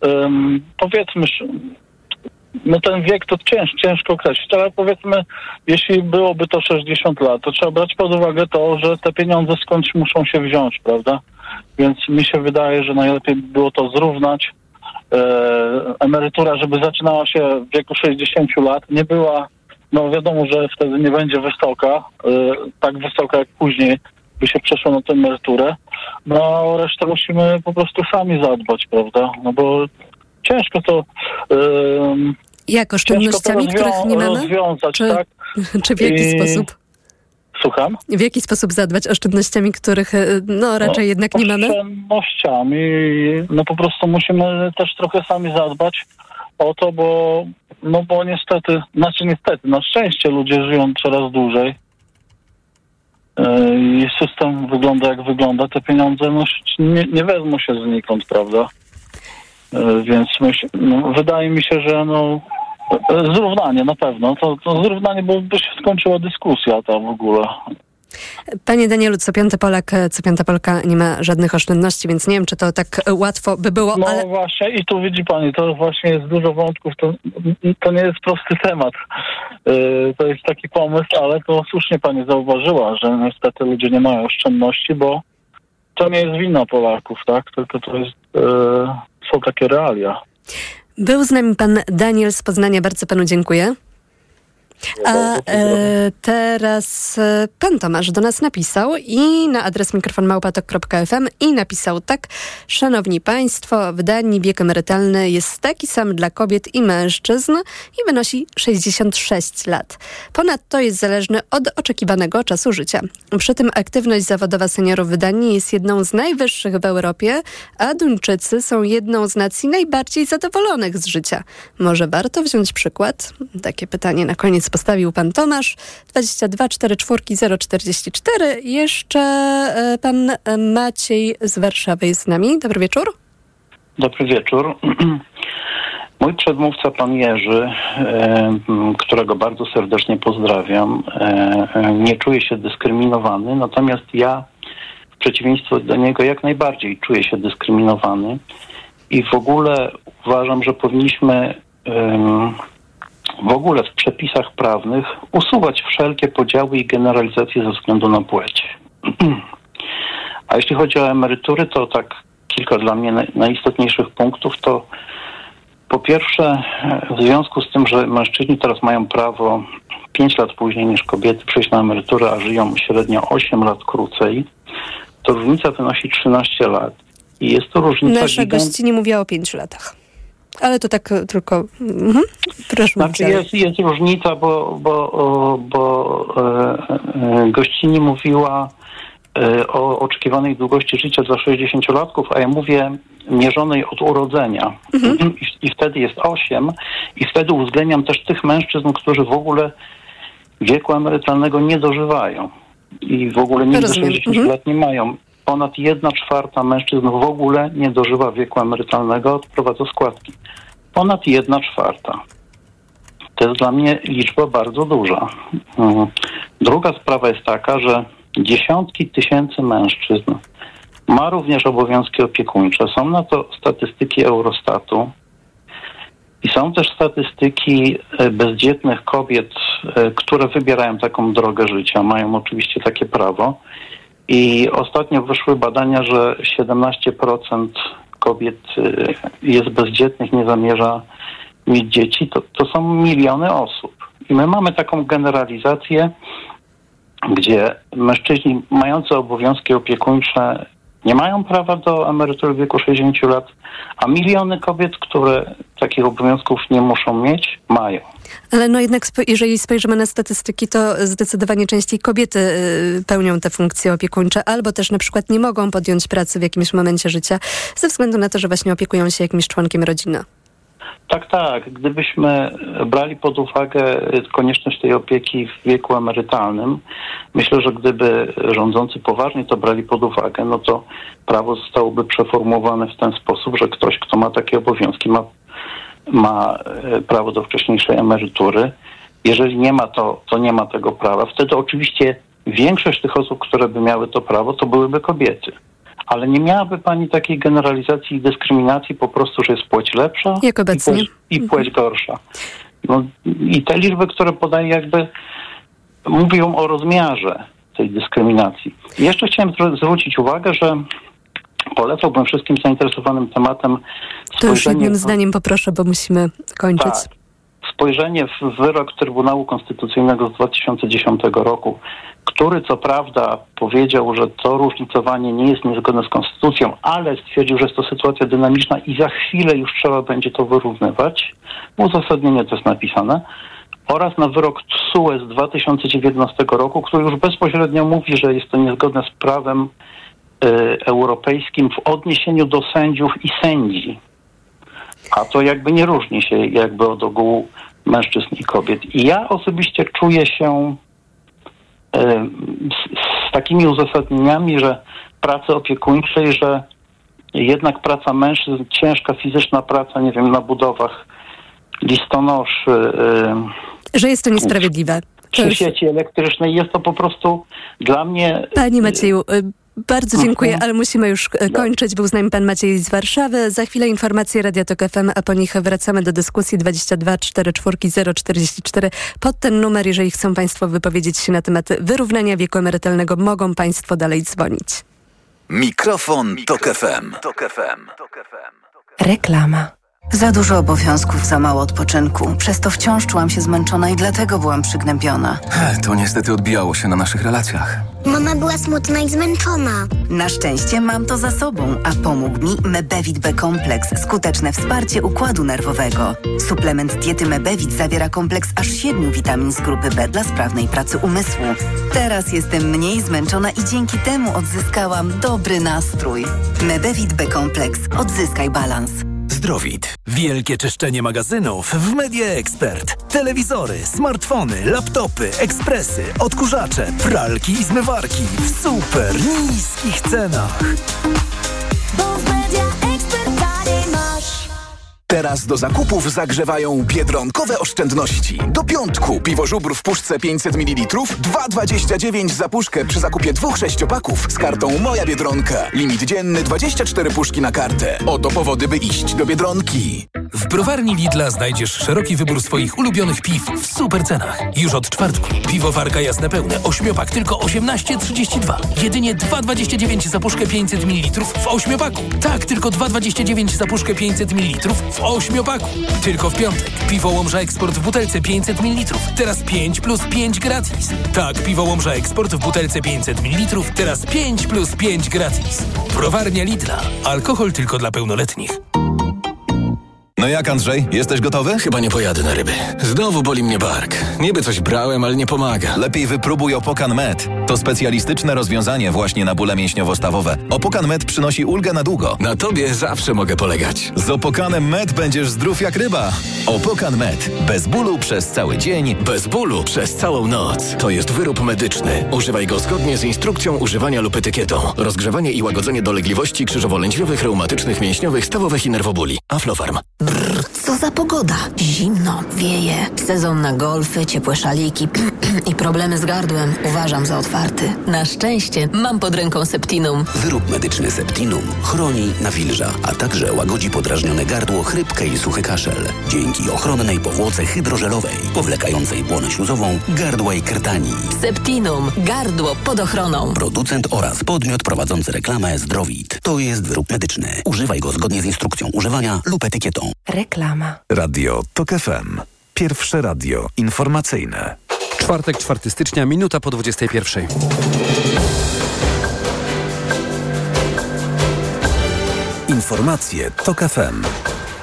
em, powiedzmy, no ten wiek to cięż, ciężko określić, ale powiedzmy, jeśli byłoby to 60 lat, to trzeba brać pod uwagę to, że te pieniądze skądś muszą się wziąć, prawda? Więc mi się wydaje, że najlepiej by było to zrównać. E, emerytura, żeby zaczynała się w wieku 60 lat, nie była, no wiadomo, że wtedy nie będzie wysoka, e, tak wysoka jak później by się przeszło na tę emeryturę. No a resztę musimy po prostu sami zadbać, prawda? No bo ciężko to... em, Jak oszczędnościami, których nie mamy? rozwiązać, Czy, tak? czy w jaki I- sposób? Słucham? W jaki sposób zadbać oszczędnościami, których e, no raczej No, jednak nie mamy? Oszczędnościami. No po prostu musimy też trochę sami zadbać o to, bo no bo niestety, znaczy niestety, na szczęście ludzie żyją coraz dłużej. Yy, I system wygląda jak wygląda. Te pieniądze no, nie, nie wezmą się znikąd, prawda? Yy, Więc myśl, no, wydaje mi się, że no, yy, zrównanie na pewno. To, to zrównanie, bo by się skończyła dyskusja tam w ogóle. Panie Danielu, co piąty Polak, e, co piąta Polka nie ma żadnych oszczędności, więc nie wiem, czy to tak e, łatwo by było, No ale właśnie i tu widzi pani, to właśnie jest dużo wątków, to, to nie jest prosty temat. Yy, to jest taki pomysł, ale to słusznie pani zauważyła, że niestety ludzie nie mają oszczędności, bo to nie jest wina Polaków, tak? Tylko to jest, yy, są takie realia. był z nami pan Daniel z Poznania. Bardzo panu dziękuję. A e, teraz e, pan Tomasz do nas napisał i na adres mikrofonmałpatok.fm i napisał tak. Szanowni Państwo, w Danii wiek emerytalny jest taki sam dla kobiet i mężczyzn i wynosi 66 lat. Ponadto jest zależny od oczekiwanego czasu życia. Przy tym aktywność zawodowa seniorów w Danii jest jedną z najwyższych w Europie, a Duńczycy są jedną z nacji najbardziej zadowolonych z życia. Może warto wziąć przykład? Takie pytanie na koniec postawił pan Tomasz. 22 44 044. Jeszcze e, pan Maciej z Warszawy jest z nami. Dobry wieczór. Dobry wieczór. Mój przedmówca, pan Jerzy, e, którego bardzo serdecznie pozdrawiam, e, nie czuje się dyskryminowany, natomiast ja w przeciwieństwie do niego jak najbardziej czuję się dyskryminowany i w ogóle uważam, że powinniśmy w ogóle w przepisach prawnych usuwać wszelkie podziały i generalizacje ze względu na płeć. A jeśli chodzi o emerytury, to tak kilka dla mnie naj- najistotniejszych punktów to po pierwsze, w związku z tym, że mężczyźni teraz mają prawo 5 lat później niż kobiety przejść na emeryturę, a żyją średnio 8 lat krócej, to różnica wynosi 13 lat. I jest to różnica Nasza gigant... gościni mówiła o pięciu latach. Ale to tak e, tylko... Mhm. Proszę Znaczy jest, jest różnica, bo, bo, bo e, e, gościni mówiła e, o oczekiwanej długości życia dla 60-latków, a ja mówię mierzonej od urodzenia. I, I wtedy jest 8 i wtedy uwzględniam też tych mężczyzn, którzy w ogóle wieku emerytalnego nie dożywają i w ogóle nigdy Rozumiem. 60 Mhm. lat nie mają. Ponad jedna czwarta mężczyzn w ogóle nie dożywa wieku emerytalnego, odprowadza składki. Ponad jedna czwarta. To jest dla mnie liczba bardzo duża. Mhm. Druga sprawa jest taka, że dziesiątki tysięcy mężczyzn ma również obowiązki opiekuńcze. Są na to statystyki Eurostatu. I są też statystyki e, bezdzietnych kobiet, e, które wybierają taką drogę życia, mają oczywiście takie prawo. I ostatnio wyszły badania, że 17% kobiet e, jest bezdzietnych, nie zamierza mieć dzieci. To, to są miliony osób. I my mamy taką generalizację, gdzie mężczyźni mający obowiązki opiekuńcze nie mają prawa do emerytury w wieku 60 lat, a miliony kobiet, które takich obowiązków nie muszą mieć, mają. Ale no jednak, jeżeli spojrzymy na statystyki, to zdecydowanie częściej kobiety y, pełnią te funkcje opiekuńcze, albo też na przykład nie mogą podjąć pracy w jakimś momencie życia, ze względu na to, że właśnie opiekują się jakimś członkiem rodziny. Tak, tak. Gdybyśmy brali pod uwagę konieczność tej opieki w wieku emerytalnym, myślę, że gdyby rządzący poważnie to brali pod uwagę, no to prawo zostałoby przeformułowane w ten sposób, że ktoś, kto ma takie obowiązki, ma, ma e, prawo do wcześniejszej emerytury. Jeżeli nie ma to, to nie ma tego prawa. Wtedy oczywiście większość tych osób, które by miały to prawo, to byłyby kobiety. Ale nie miałaby pani takiej generalizacji i dyskryminacji po prostu, że jest płeć lepsza Jak i obecnie. płeć, i płeć gorsza. No, I te liczby, które podaję, jakby mówią o rozmiarze tej dyskryminacji. I jeszcze chciałem zwr- zwrócić uwagę, że polecałbym wszystkim zainteresowanym tematem To już jednym zdaniem poproszę, bo musimy kończyć. tak. Spojrzenie w wyrok Trybunału Konstytucyjnego z 2010 roku, który co prawda powiedział, że to różnicowanie nie jest niezgodne z konstytucją, ale stwierdził, że jest to sytuacja dynamiczna i za chwilę już trzeba będzie to wyrównywać. W uzasadnieniu to jest napisane. Oraz na wyrok TSUE z 2019 roku, który już bezpośrednio mówi, że jest to niezgodne z prawem europejskim w odniesieniu do sędziów i sędzi. A to jakby nie różni się jakby od ogółu mężczyzn i kobiet. I ja osobiście czuję się e, z, z takimi uzasadnieniami, że pracy opiekuńczej, że jednak praca mężczyzn, ciężka fizyczna praca, nie wiem, na budowach, listonoszy, e, Że jest to niesprawiedliwe. Przy sieci elektrycznej, jest to po prostu dla mnie... Panie Macieju, y, bardzo dziękuję, ale musimy już y, kończyć. Był z nami pan Maciej z Warszawy. Za chwilę informacje Radio Tok FM, a po nich wracamy do dyskusji 22 44 044. Pod ten numer, jeżeli chcą państwo wypowiedzieć się na temat wyrównania wieku emerytalnego, mogą państwo dalej dzwonić. Mikrofon, Tok FM. Reklama. Za dużo obowiązków, za mało odpoczynku. Przez to wciąż czułam się zmęczona i dlatego byłam przygnębiona. To niestety odbijało się na naszych relacjach. Mama była smutna i zmęczona. Na szczęście mam to za sobą, a pomógł mi Mebevit B kompleks, skuteczne wsparcie układu nerwowego. Suplement diety Mebevit zawiera kompleks aż siedmiu witamin z grupy B dla sprawnej pracy umysłu. Teraz jestem mniej zmęczona i dzięki temu odzyskałam dobry nastrój. Mebevit B kompleks. Odzyskaj balans. Zdrowit. Wielkie czyszczenie magazynów w Media Expert. Telewizory, smartfony, laptopy, ekspresy, odkurzacze, pralki i zmywarki w super niskich cenach. Teraz do zakupów zagrzewają biedronkowe oszczędności. Do piątku piwo żubr w puszce 500 ml 2,29 za puszkę przy zakupie dwóch sześciopaków z kartą Moja Biedronka. Limit dzienny 24 puszki na kartę. Oto powody, by iść do Biedronki. W browarni Lidla znajdziesz szeroki wybór swoich ulubionych piw w super cenach. Już od czwartku. Piwowarka jasne pełne, ośmiopak tylko 18,32. Jedynie 2,29 za puszkę 500 ml w ośmiopaku. Tak, tylko 2,29 za puszkę 500 ml w ośmiopaku. Tylko w piątek. Piwo Łomża Eksport w butelce 500 ml. Teraz 5 plus 5 gratis. Tak, piwo Łomża Eksport w butelce 500 ml. Teraz 5 plus 5 gratis. Browarnia Lidla. Alkohol tylko dla pełnoletnich. No jak Andrzej, jesteś gotowy? Chyba nie pojadę na ryby. Znowu boli mnie bark. Niby coś brałem, ale nie pomaga. Lepiej wypróbuj Opokan Med. To specjalistyczne rozwiązanie właśnie na bóle mięśniowo-stawowe. Opokan Med przynosi ulgę na długo. Na tobie zawsze mogę polegać. Z Opokanem Med będziesz zdrów jak ryba. Opokan Med. Bez bólu przez cały dzień. Bez bólu przez całą noc. To jest wyrób medyczny. Używaj go zgodnie z instrukcją używania lub etykietą. Rozgrzewanie i łagodzenie dolegliwości krzyżowo-lędźwiowych, reumatycznych, mięśniowych, stawowych i nerwobóli. Aflofarm. Brrr. Co za pogoda? Zimno, wieje. Sezon na golfy, ciepłe szaliki i problemy z gardłem uważam za Na szczęście mam pod ręką Septinum. Wyrób medyczny Septinum chroni, nawilża, a także łagodzi podrażnione gardło, chrypkę i suchy kaszel. Dzięki ochronnej powłoce hydrożelowej, powlekającej błonę śluzową, gardła i krtani. Septinum. Gardło pod ochroną. Producent oraz podmiot prowadzący reklamę Zdrowit. To jest wyrób medyczny. Używaj go zgodnie z instrukcją używania lub etykietą. Reklama. Radio TOK FM. Pierwsze radio informacyjne. Czwartek, 4 stycznia, minuta po 21. Informacje TOK FM.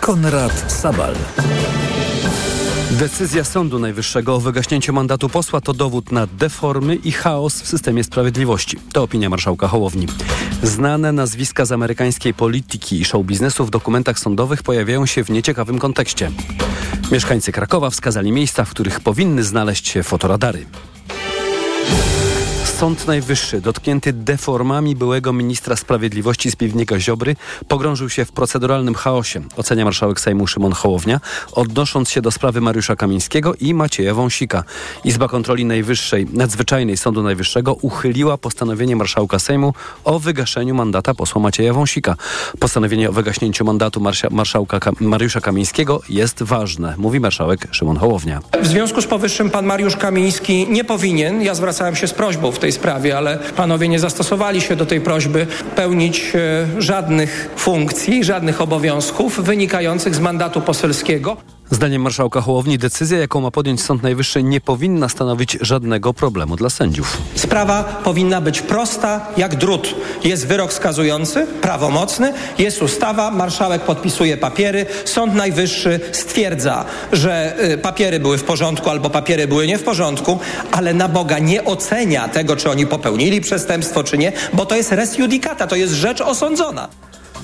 Konrad Sabal. Decyzja Sądu Najwyższego o wygaśnięciu mandatu posła to dowód na deformy i chaos w systemie sprawiedliwości. To opinia marszałka Hołowni. Znane nazwiska z amerykańskiej polityki i show biznesu w dokumentach sądowych pojawiają się w nieciekawym kontekście. Mieszkańcy Krakowa wskazali miejsca, w których powinny znaleźć się fotoradary. Sąd Najwyższy, dotknięty deformami byłego ministra sprawiedliwości z piwnika Ziobry, pogrążył się w proceduralnym chaosie, ocenia marszałek Sejmu Szymon Hołownia, odnosząc się do sprawy Mariusza Kamińskiego i Macieja Wąsika. Izba Kontroli Najwyższej, Nadzwyczajnej Sądu Najwyższego uchyliła postanowienie marszałka Sejmu o wygaszeniu mandata posła Macieja Wąsika. Postanowienie o wygaśnięciu mandatu marsza, marszałka Ka Mariusza Kamińskiego jest ważne, mówi marszałek Szymon Hołownia. W związku z powyższym pan Mariusz Kamiński nie powinien, ja zwracałem się z prośbą w tej sprawie, ale panowie nie zastosowali się do tej prośby, pełnić e, żadnych funkcji, żadnych obowiązków wynikających z mandatu poselskiego. Zdaniem marszałka Hołowni decyzja, jaką ma podjąć Sąd Najwyższy, nie powinna stanowić żadnego problemu dla sędziów. Sprawa powinna być prosta jak drut. Jest wyrok skazujący, prawomocny, jest ustawa, marszałek podpisuje papiery, Sąd Najwyższy stwierdza, że y, papiery były w porządku albo papiery były nie w porządku, ale na Boga nie ocenia tego, czy oni popełnili przestępstwo, czy nie, bo to jest res judicata, to jest rzecz osądzona.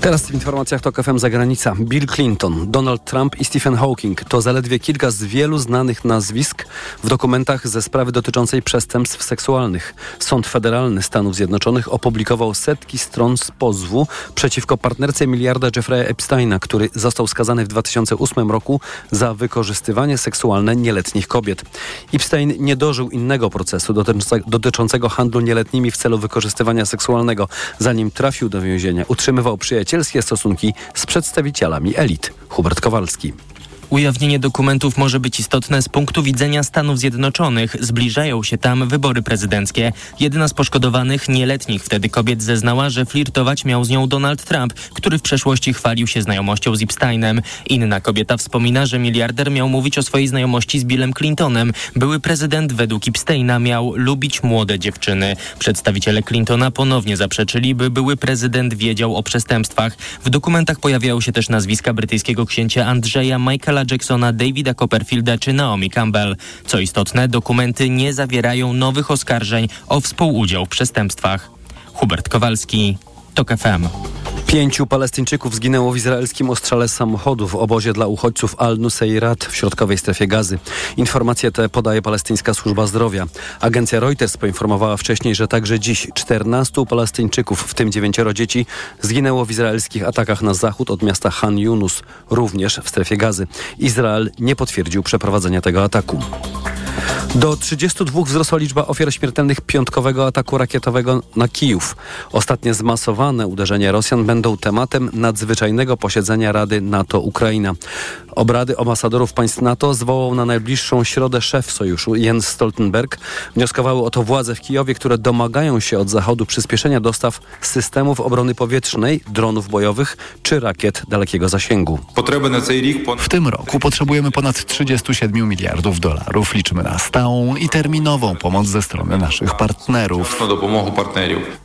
Teraz w informacjach to FM zagranica. Bill Clinton, Donald Trump i Stephen Hawking to zaledwie kilka z wielu znanych nazwisk w dokumentach ze sprawy dotyczącej przestępstw seksualnych. Sąd Federalny Stanów Zjednoczonych opublikował setki stron z pozwu przeciwko partnerce miliarda Jeffrey'a Epsteina, który został skazany w 2008 roku za wykorzystywanie seksualne nieletnich kobiet. Epstein nie dożył innego procesu dotyczącego handlu nieletnimi w celu wykorzystywania seksualnego. Zanim trafił do więzienia, utrzymywał przyjaciół przyjacielskie stosunki z przedstawicielami elit. Hubert Kowalski. Ujawnienie dokumentów może być istotne z punktu widzenia Stanów Zjednoczonych. Zbliżają się tam wybory prezydenckie. Jedna z poszkodowanych, nieletnich wtedy kobiet zeznała, że flirtować miał z nią Donald Trump, który w przeszłości chwalił się znajomością z Epsteinem. Inna kobieta wspomina, że miliarder miał mówić o swojej znajomości z Billem Clintonem. Były prezydent według Epsteina miał lubić młode dziewczyny. Przedstawiciele Clintona ponownie zaprzeczyli, by były prezydent wiedział o przestępstwach. W dokumentach pojawiają się też nazwiska brytyjskiego księcia Andrzeja Michaela Jacksona, Davida Copperfielda czy Naomi Campbell. Co istotne, dokumenty nie zawierają nowych oskarżeń o współudział w przestępstwach. Hubert Kowalski, TOK FM. Pięciu Palestyńczyków zginęło w izraelskim ostrzale samochodu w obozie dla uchodźców Al-Nuseirat w środkowej strefie gazy. Informacje te podaje palestyńska służba zdrowia. Agencja Reuters poinformowała wcześniej, że także dziś 14 Palestyńczyków, w tym dziewięcioro dzieci, zginęło w izraelskich atakach na zachód od miasta Han Yunus, również w strefie gazy. Izrael nie potwierdził przeprowadzenia tego ataku. Do 32 wzrosła liczba ofiar śmiertelnych piątkowego ataku rakietowego na Kijów. Ostatnie zmasowane uderzenia Rosjan będą tematem nadzwyczajnego posiedzenia Rady NATO-Ukraina. Obrady ambasadorów państw NATO zwołał na najbliższą środę szef sojuszu Jens Stoltenberg. Wnioskowały o to władze w Kijowie, które domagają się od Zachodu przyspieszenia dostaw systemów obrony powietrznej, dronów bojowych czy rakiet dalekiego zasięgu. W tym roku potrzebujemy ponad 37 miliardów dolarów. Liczymy na stałą i terminową pomoc ze strony naszych partnerów.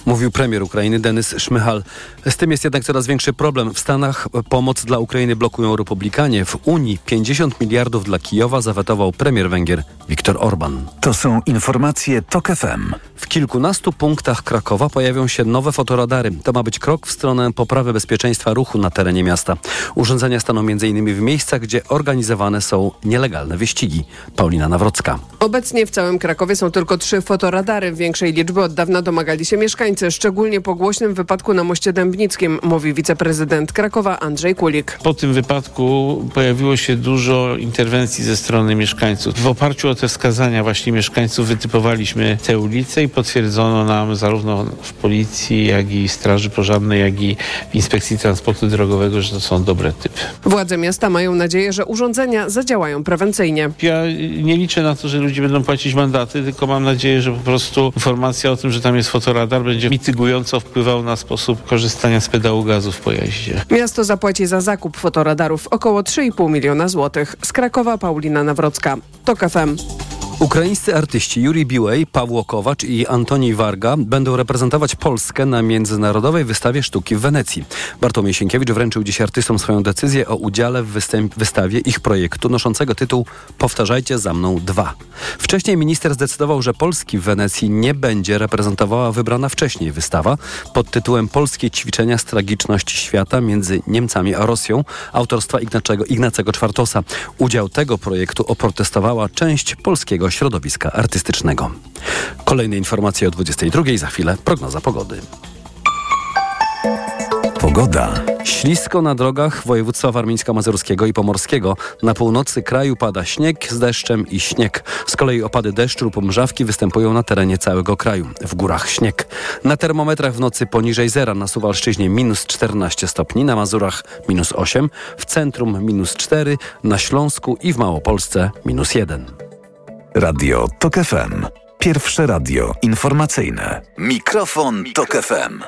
Mówił premier Ukrainy Denis Szmychal. Z tym jest jednak coraz większy problem. W Stanach pomoc dla Ukrainy blokują republikanie. W Unii 50 miliardów dla Kijowa zawetował premier Węgier Viktor Orban. To są informacje TOK FM. W kilkunastu punktach Krakowa pojawią się nowe fotoradary. To ma być krok w stronę poprawy bezpieczeństwa ruchu na terenie miasta. Urządzenia staną m.in. w miejscach, gdzie organizowane są nielegalne wyścigi. Paulina Nawrocka. Obecnie w całym Krakowie są tylko trzy fotoradary. Większej liczby od dawna domagali się mieszkańcy, szczególnie po głośnym wypadku na moście Dębnickim, mówi wiceprezydent Krakowa Andrzej Kulik. Po tym wypadku pojawiło się dużo interwencji ze strony mieszkańców. W oparciu o te wskazania właśnie mieszkańców wytypowaliśmy te ulice i potwierdzono nam zarówno w policji, jak i straży pożarnej, jak i w inspekcji transportu drogowego, że to są dobre typy. Władze miasta mają nadzieję, że urządzenia zadziałają prewencyjnie. Ja nie liczę na to, że ludzie będą płacić mandaty, tylko mam nadzieję, że po prostu informacja o tym, że tam jest fotoradar będzie mitygująco wpływał na sposób korzystania z pedału gazu w pojeździe. Miasto zapłaci za zakup fotoradarów około 3,5 miliona złotych. Z Krakowa Paulina Nawrocka. TOK FM. Ukraińscy artyści Juri Biłej, Pawło Kowacz i Antoni Warga będą reprezentować Polskę na Międzynarodowej Wystawie Sztuki w Wenecji. Bartłomiej Sienkiewicz wręczył dziś artystom swoją decyzję o udziale w wystawie ich projektu noszącego tytuł Powtarzajcie za mną dwa. Wcześniej minister zdecydował, że Polski w Wenecji nie będzie reprezentowała wybrana wcześniej wystawa pod tytułem Polskie ćwiczenia z tragiczności świata między Niemcami a Rosją autorstwa Ignacego, Ignacego Czwartosa. Udział tego projektu oprotestowała część polskiego środowiska artystycznego. Kolejne informacje o 22. Za chwilę prognoza pogody. Pogoda. Ślisko na drogach województwa warmińsko-mazurskiego i pomorskiego. Na północy kraju pada śnieg z deszczem i śnieg. Z kolei opady deszczu lub mrzawki występują na terenie całego kraju. W górach śnieg. Na termometrach w nocy poniżej zera na Suwalszczyźnie minus 14 stopni, na Mazurach minus 8, w centrum minus 4, na Śląsku i w Małopolsce minus 1. Radio TOK FM. Pierwsze radio informacyjne. Mikrofon, Tok FM.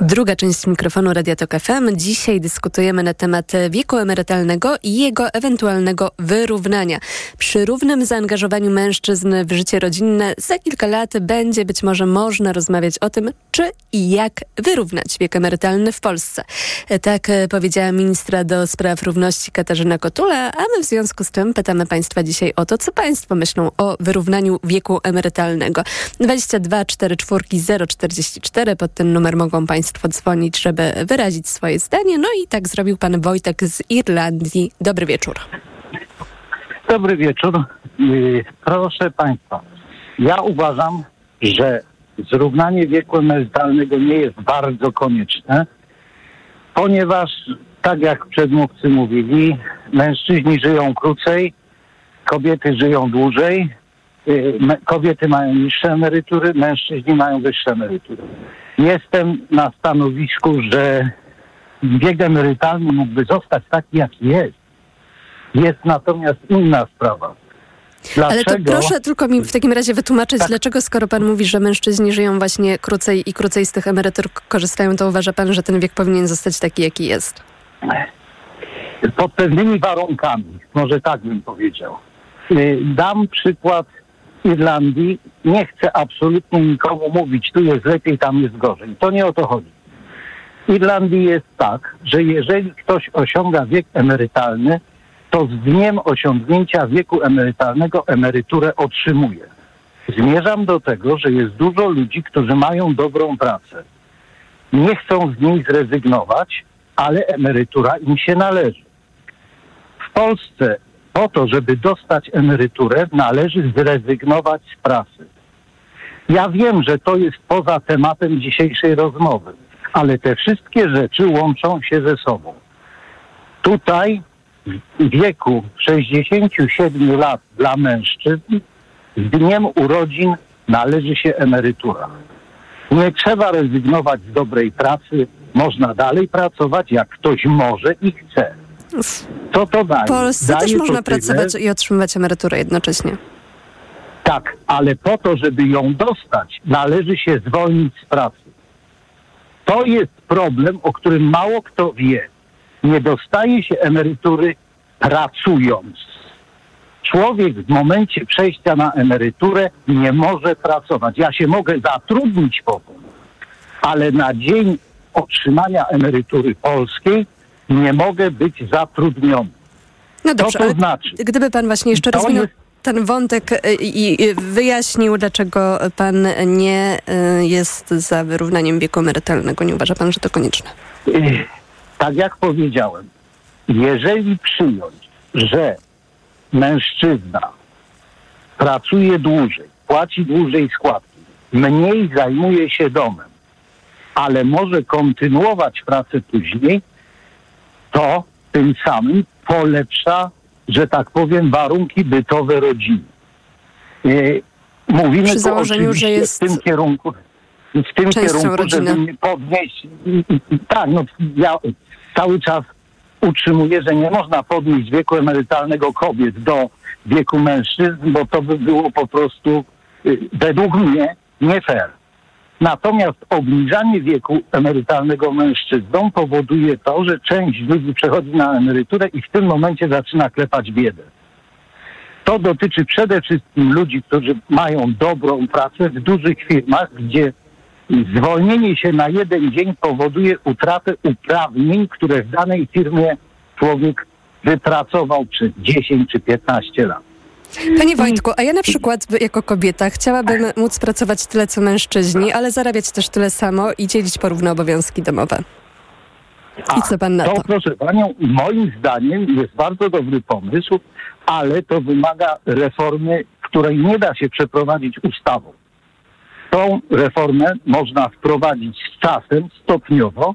Druga część mikrofonu Radia Tok FM. Dzisiaj dyskutujemy na temat wieku emerytalnego i jego ewentualnego wyrównania. Przy równym zaangażowaniu mężczyzn w życie rodzinne za kilka lat będzie być może można rozmawiać o tym, czy i jak wyrównać wiek emerytalny w Polsce. Tak powiedziała ministra do spraw równości Katarzyna Kotula, a my w związku z tym pytamy Państwa dzisiaj o to, co Państwo myślą o wyrównaniu wieku emerytalnego. 22 44 044 pod ten numer mogą Państwo dzwonić, żeby wyrazić swoje zdanie. No i tak zrobił Pan Wojtek z Irlandii. Dobry wieczór. Dobry wieczór. Yy, Proszę Państwa, ja uważam, że zrównanie wieku emerytalnego nie jest bardzo konieczne, ponieważ, tak jak przedmówcy mówili, mężczyźni żyją krócej, kobiety żyją dłużej, kobiety mają niższe emerytury, mężczyźni mają wyższe emerytury. Jestem na stanowisku, że wiek emerytalny mógłby zostać taki, jaki jest. Jest natomiast inna sprawa. Ale to Dlaczego? proszę tylko mi w takim razie wytłumaczyć, dlaczego skoro Pan mówi, że mężczyźni żyją właśnie krócej i krócej z tych emerytur korzystają, to uważa Pan, że ten wiek powinien zostać taki, jaki jest? pod pewnymi warunkami, może tak bym powiedział. Y, Dam przykład Irlandii. Nie chcę absolutnie nikomu mówić, tu jest lepiej, tam jest gorzej. To nie o to chodzi. W Irlandii jest tak, że jeżeli ktoś osiąga wiek emerytalny, to z dniem osiągnięcia wieku emerytalnego emeryturę otrzymuje. Zmierzam do tego, że jest dużo ludzi, którzy mają dobrą pracę. Nie chcą z niej zrezygnować, ale emerytura im się należy. W Polsce po to, żeby dostać emeryturę, należy zrezygnować z pracy. Ja wiem, że to jest poza tematem dzisiejszej rozmowy, ale te wszystkie rzeczy łączą się ze sobą. Tutaj w wieku 67 lat dla mężczyzn z dniem urodzin należy się emerytura. Nie trzeba rezygnować z dobrej pracy. Można dalej pracować, jak ktoś może i chce. Co to daje? W Polsce daje też można tyle, pracować i otrzymywać emeryturę jednocześnie. Tak, ale po to, żeby ją dostać, należy się zwolnić z pracy. To jest problem, o którym mało kto wie. Nie dostaje się emerytury pracując. Człowiek w momencie przejścia na emeryturę nie może pracować. Ja się mogę zatrudnić potem, ale na dzień otrzymania emerytury polskiej nie mogę być zatrudniony. No dobrze, to ale znaczy? gdyby Pan właśnie jeszcze To rozwinął ten wątek y, i i wyjaśnił, dlaczego pan nie y, jest za wyrównaniem wieku emerytalnego. Nie uważa pan, że to konieczne? Tak jak powiedziałem, jeżeli przyjąć, że mężczyzna pracuje dłużej, płaci dłużej składki, mniej zajmuje się domem, ale może kontynuować pracę później, to tym samym polepsza, że tak powiem, warunki bytowe rodziny. Y, Mówimy Przy założeniu, że jest w tym kierunku, w tym kierunku, rodziny. żeby podnieść. Tak, no ja cały czas utrzymuję, że nie można podnieść wieku emerytalnego kobiet do wieku mężczyzn, bo to by było po prostu y, według mnie nie fair. Natomiast obniżanie wieku emerytalnego mężczyznom powoduje to, że część ludzi przechodzi na emeryturę i w tym momencie zaczyna klepać biedę. To dotyczy przede wszystkim ludzi, którzy mają dobrą pracę w dużych firmach, gdzie zwolnienie się na jeden dzień powoduje utratę uprawnień, które w danej firmie człowiek wypracował przez 10 czy 15 lat. Panie Wojtku, a ja na przykład jako kobieta chciałabym móc pracować tyle co mężczyźni, ale zarabiać też tyle samo i dzielić porówno obowiązki domowe. I co pan na To, to? proszę panią, moim zdaniem jest bardzo dobry pomysł, ale to wymaga reformy, której nie da się przeprowadzić ustawą. Tą reformę można wprowadzić z czasem, stopniowo.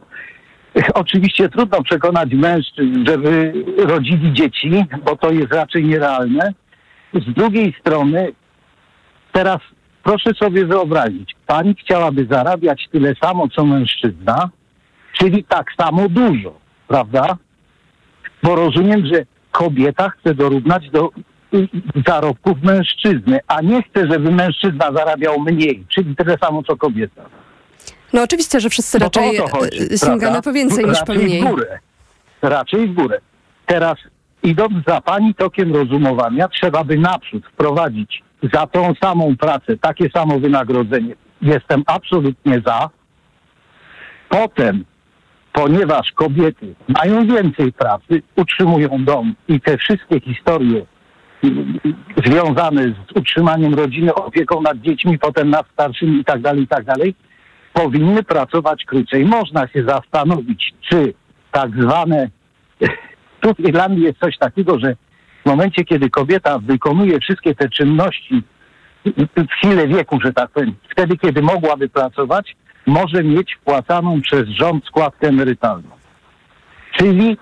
Oczywiście trudno przekonać mężczyzn, żeby rodzili dzieci, bo to jest raczej nierealne. Z drugiej strony, teraz proszę sobie wyobrazić, pani chciałaby zarabiać tyle samo co mężczyzna, czyli tak samo dużo, prawda? Bo rozumiem, że kobieta chce dorównać do y, zarobków mężczyzny, a nie chce, żeby mężczyzna zarabiał mniej, czyli tyle samo co kobieta. No oczywiście, że wszyscy Bo raczej chodzi, e, sięgamy prawda? po więcej niż po Raczej mniej. w górę. Raczej w górę. Teraz idąc za pani tokiem rozumowania, trzeba by naprzód wprowadzić za tą samą pracę takie samo wynagrodzenie. Jestem absolutnie za. Potem, ponieważ kobiety mają więcej pracy, utrzymują dom i te wszystkie historie związane z utrzymaniem rodziny, opieką nad dziećmi, potem nad starszymi i tak dalej, i tak dalej, powinny pracować krócej. Można się zastanowić, czy tak zwane, tu w Irlandii jest coś takiego, że w momencie, kiedy kobieta wykonuje wszystkie te czynności w chwilę wieku, że tak powiem, wtedy, kiedy mogłaby pracować, może mieć wpłacaną przez rząd składkę emerytalną. Czyli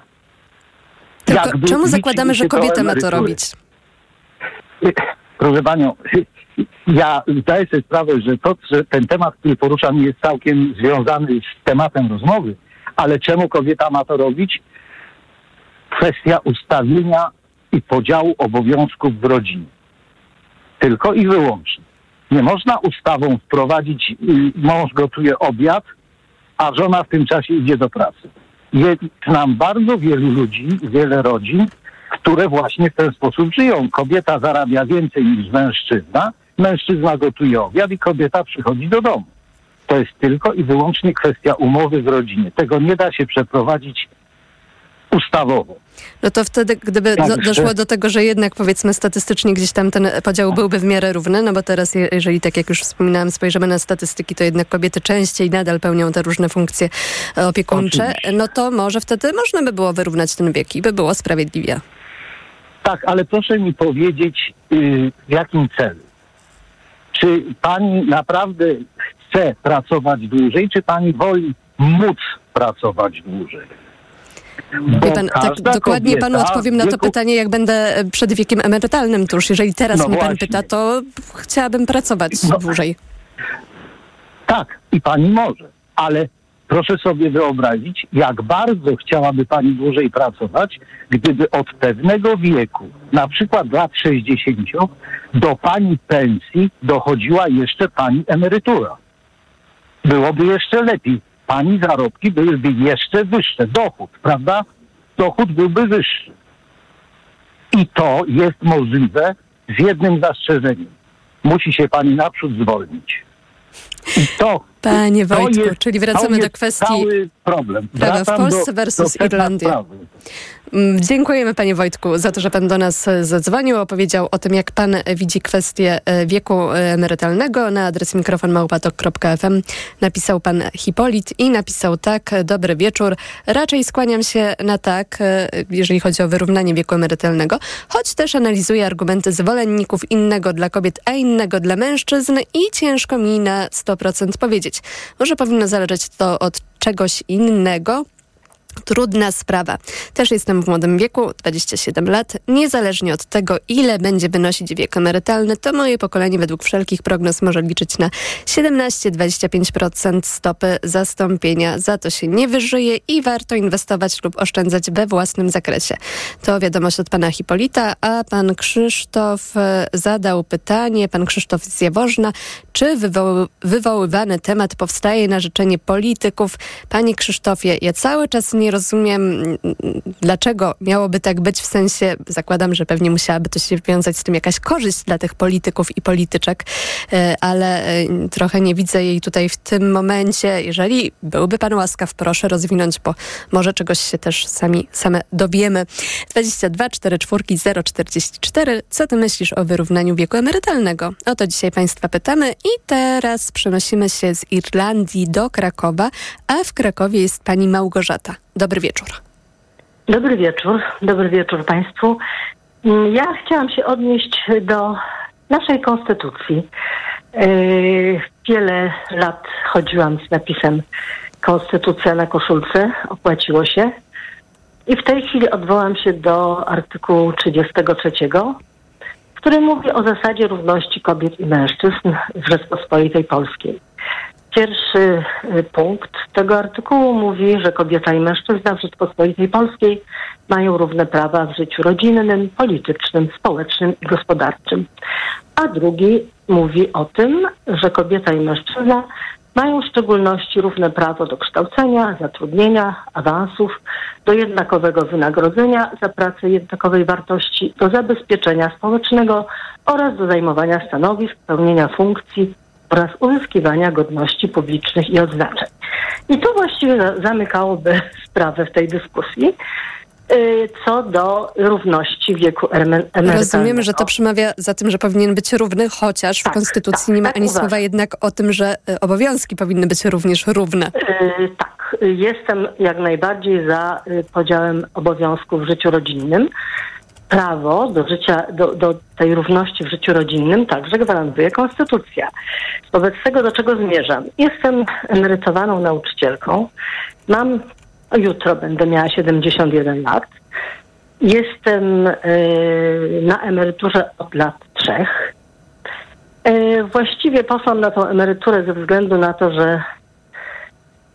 Tylko jakby czemu zakładamy, że kobieta ma to robić? Proszę panią, ja zdaję sobie sprawę, że, to, że ten temat, który poruszam, jest całkiem związany z tematem rozmowy, ale czemu kobieta ma to robić? Kwestia ustawienia i podziału obowiązków w rodzinie. Tylko i wyłącznie. Nie można ustawą wprowadzić, y, mąż gotuje obiad, a żona w tym czasie idzie do pracy. Jest nam bardzo wielu ludzi, wiele rodzin, które właśnie w ten sposób żyją. Kobieta zarabia więcej niż mężczyzna, mężczyzna gotuje obiad i kobieta przychodzi do domu. To jest tylko i wyłącznie kwestia umowy w rodzinie. Tego nie da się przeprowadzić ustawowo. No to wtedy, gdyby do, doszło do tego, że jednak powiedzmy statystycznie gdzieś tam ten podział byłby w miarę równy, no bo teraz je- jeżeli tak jak już wspominałam spojrzymy na statystyki, to jednak kobiety częściej nadal pełnią te różne funkcje e, opiekuńcze, no to może wtedy można by było wyrównać ten wiek i by było sprawiedliwie. Tak, ale proszę mi powiedzieć, yy, w jakim celu? Czy pani naprawdę chce pracować dłużej, czy pani woli móc pracować dłużej? Wie pan, tak dokładnie panu kobieta odpowiem na to wieku- pytanie, jak będę e, przed wiekiem emerytalnym tuż. Jeżeli teraz No mnie pan właśnie. pyta, to chciałabym pracować No. dłużej. Tak, i pani może, ale proszę sobie wyobrazić, jak bardzo chciałaby pani dłużej pracować, gdyby od pewnego wieku, na przykład lat 60, do pani pensji dochodziła jeszcze pani emerytura. Byłoby jeszcze lepiej. Pani zarobki byłyby jeszcze wyższe. Dochód, prawda? Dochód byłby wyższy. I to jest możliwe z jednym zastrzeżeniem. Musi się pani naprzód zwolnić. I to Panie To Wojtku, jest- czyli wracamy do kwestii cały problem. prawa w Polsce do- versus do Irlandia. sprawy. Mm, Dziękujemy panie Wojtku za to, że pan do nas e, zadzwonił, opowiedział o tym, jak pan e, widzi kwestię e, wieku emerytalnego. Na adres mikrofonmałpatok.fm napisał pan Hipolit i napisał tak, dobry wieczór. Raczej skłaniam się na tak, jeżeli chodzi o wyrównanie wieku emerytalnego, choć też analizuję argumenty zwolenników innego dla kobiet, a innego dla mężczyzn i ciężko mi na 100% powiedzieć. Może powinno zależeć to od czegoś innego, Trudna sprawa. Też jestem w młodym wieku, 27 lat. Niezależnie od tego, ile będzie wynosić wiek emerytalny, to moje pokolenie według wszelkich prognoz może liczyć na 17-25% stopy zastąpienia. Za to się nie wyżyje i warto inwestować lub oszczędzać we własnym zakresie. To wiadomość od pana Hipolita, a pan Krzysztof e, zadał pytanie, pan Krzysztof z Jaworzna, czy wywoły, wywoływany temat powstaje na życzenie polityków? Panie Krzysztofie, ja cały czas nie rozumiem, dlaczego miałoby tak być, w sensie zakładam, że pewnie musiałaby to się wiązać z tym jakaś korzyść dla tych polityków i polityczek, e, ale e, trochę nie widzę jej tutaj w tym momencie. Jeżeli byłby pan łaskaw, proszę rozwinąć, bo może czegoś się też sami same dowiemy. 22 44 044. Co ty myślisz o wyrównaniu wieku emerytalnego? O to dzisiaj państwa pytamy i teraz przenosimy się z Irlandii do Krakowa, a w Krakowie jest pani Małgorzata. Dobry wieczór. Dobry wieczór, dobry wieczór Państwu. Mm, Ja chciałam się odnieść do naszej konstytucji. Yy, Wiele lat chodziłam z napisem Konstytucja na koszulce, opłaciło się. I w tej chwili odwołam się do artykułu 33, który mówi o zasadzie równości kobiet i mężczyzn w Rzeczpospolitej Polskiej. Pierwszy y, punkt tego artykułu mówi, że kobieta i mężczyzna w Rzeczpospolitej Polskiej mają równe prawa w życiu rodzinnym, politycznym, społecznym i gospodarczym. A drugi mówi o tym, że kobieta i mężczyzna mają w szczególności równe prawo do kształcenia, zatrudnienia, awansów, do jednakowego wynagrodzenia za pracę jednakowej wartości, do zabezpieczenia społecznego oraz do zajmowania stanowisk, pełnienia funkcji oraz uzyskiwania godności publicznych i odznaczeń. I to właściwie za- zamykałoby sprawę w tej dyskusji y, co do równości wieku emer- emerytalnego. Rozumiem, że to przemawia za tym, że powinien być równy, chociaż w Konstytucji nie ma tak ani uważam. słowa jednak o tym, że y, obowiązki powinny być również równe. Y, tak, jestem jak najbardziej za podziałem obowiązków w życiu rodzinnym. Prawo do życia, do, do tej równości w życiu rodzinnym także gwarantuje Konstytucja. Wobec tego, do czego zmierzam? Jestem emerytowaną nauczycielką. Mam, jutro będę miała 71 lat. Jestem y, na emeryturze od lat trzech. Y, właściwie poszłam na tą emeryturę ze względu na to, że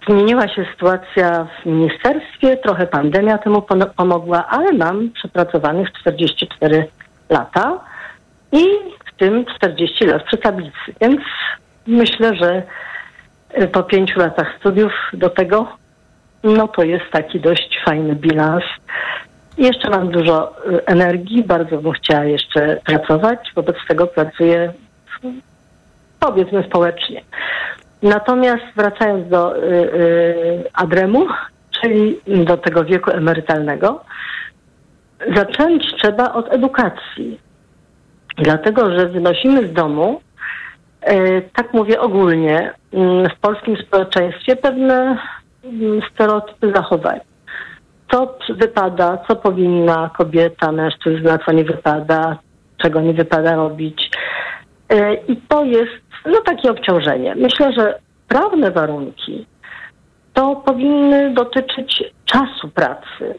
Zmieniła się sytuacja w ministerstwie, trochę pandemia temu pomogła, ale mam przepracowanych 44 lata i w tym 40 lat przy tablicy. Więc myślę, że y, po pięciu latach studiów do tego, no to jest taki dość fajny bilans. Jeszcze mam dużo y, energii, bardzo bym chciała jeszcze pracować, wobec tego pracuję powiedzmy społecznie. Natomiast wracając do y, y, Adremu, czyli do tego wieku emerytalnego, zacząć trzeba od edukacji. Dlatego, że wynosimy z domu, y, tak mówię ogólnie, y, w polskim społeczeństwie pewne y, stereotypy zachowań. Co wypada, co powinna kobieta, mężczyzna, co nie wypada, czego nie wypada robić. I to jest no, takie obciążenie. Myślę, że prawne warunki to powinny dotyczyć czasu pracy.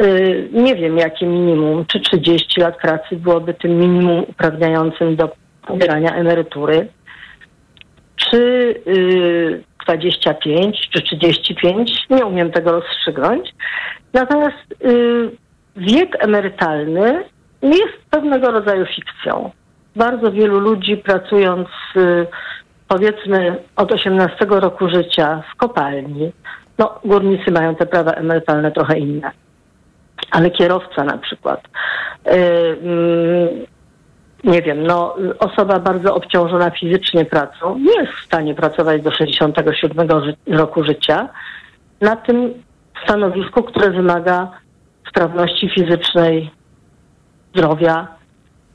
Y, Nie wiem, jakie minimum, czy 30 lat pracy byłoby tym minimum uprawniającym do pobierania emerytury, czy y, 25, czy 35, nie umiem tego rozstrzygnąć. Natomiast y, wiek emerytalny jest pewnego rodzaju fikcją. Bardzo wielu ludzi pracując y, powiedzmy od 18 roku życia w kopalni, no górnicy mają te prawa emerytalne trochę inne, ale kierowca na przykład, y, mm, nie wiem, no, osoba bardzo obciążona fizycznie pracą nie jest w stanie pracować do 67 ży- roku życia na tym stanowisku, które wymaga sprawności fizycznej, zdrowia.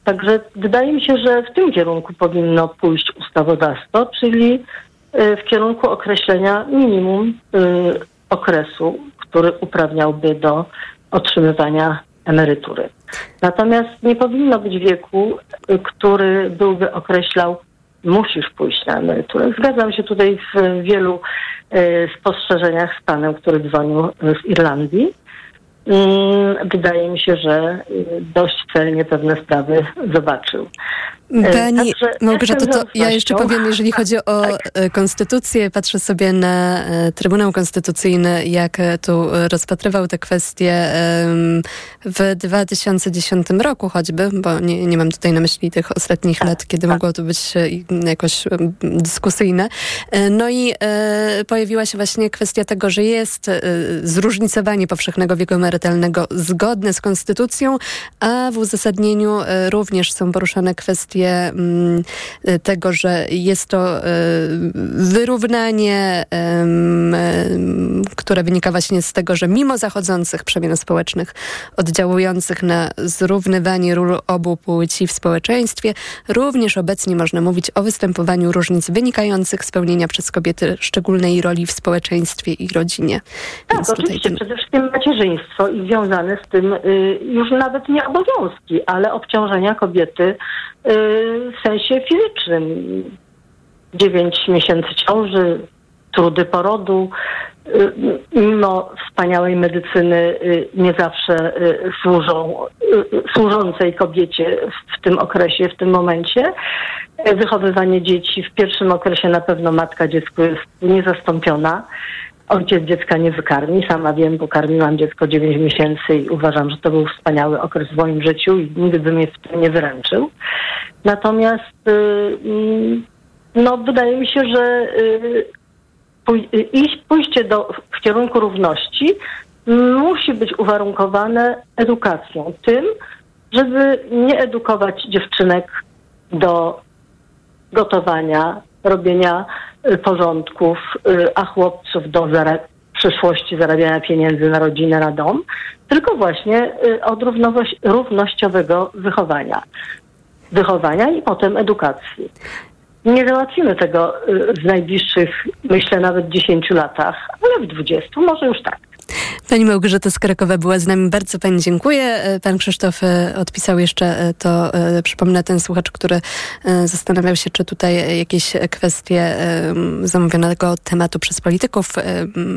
Także wydaje mi się, że w tym kierunku powinno pójść ustawodawstwo, czyli y, w kierunku określenia minimum y, okresu, który uprawniałby do otrzymywania emerytury. Natomiast nie powinno być wieku, y, który byłby określał, musisz pójść na emeryturę. Zgadzam się tutaj w wielu spostrzeżeniach z panem, który dzwonił z Irlandii. Mm, Wydaje mi się, że y, dość celnie pewne sprawy zobaczył. E, Pani także Małgorzato, jestem to ja jeszcze powiem, jeżeli chodzi o Tak. e, konstytucję, patrzę sobie na e, Trybunał Konstytucyjny, jak tu rozpatrywał te kwestie w 2010 roku choćby, bo nie, nie mam tutaj na myśli tych ostatnich Tak, lat, kiedy mogło to być jakoś dyskusyjne. No i pojawiła się właśnie kwestia tego, że jest zróżnicowanie powszechnego wieku emerytalnego zgodne z konstytucją, a w uzasadnieniu również są poruszane kwestie mm, e, tego, że jest to e, wyrównanie, em, które wynika właśnie z tego, że mimo zachodzących przemian społecznych oddziałujących na zrównywanie ról obu płci w społeczeństwie, również obecnie można mówić o występowaniu różnic wynikających z pełnienia przez kobiety szczególnej roli w społeczeństwie i rodzinie. Tak, Więc oczywiście. ten Przede wszystkim macierzyństwo i związane z tym y, już nawet nie obowiązki, ale obciążenia kobiety y, w sensie fizycznym. Dziewięć miesięcy ciąży, trudy porodu. y, Mimo wspaniałej medycyny y, nie zawsze y, służą, służącej kobiecie w- tym okresie, w tym momencie. Wychowywanie dzieci w pierwszym okresie na pewno matka dziecku jest niezastąpiona. Ojciec dziecka nie wykarmi. Sama wiem, bo karmiłam dziecko 9 miesięcy i uważam, że to był wspaniały okres w moim życiu i nigdy bym mnie w tym nie wyręczył. Natomiast y, mm, no, wydaje mi się, że y, iść, pójście do, w kierunku równości musi być uwarunkowane edukacją. Tym, żeby nie edukować dziewczynek do gotowania, robienia y, porządków, y, a chłopców do zara- przyszłości zarabiania pieniędzy na rodzinę, na dom, tylko właśnie y, od równowoś- równościowego wychowania. Wychowania i potem edukacji. Nie załatwimy tego w najbliższych, myślę, nawet 10 latach, ale w 20 może już tak. Pani Małgorzata z Krakowa była z nami. Bardzo Pani dziękuję. E, Pan Krzysztof e, odpisał jeszcze e, to, przypomnę, ten słuchacz, który zastanawiał się, czy tutaj jakieś kwestie zamówionego tematu przez polityków,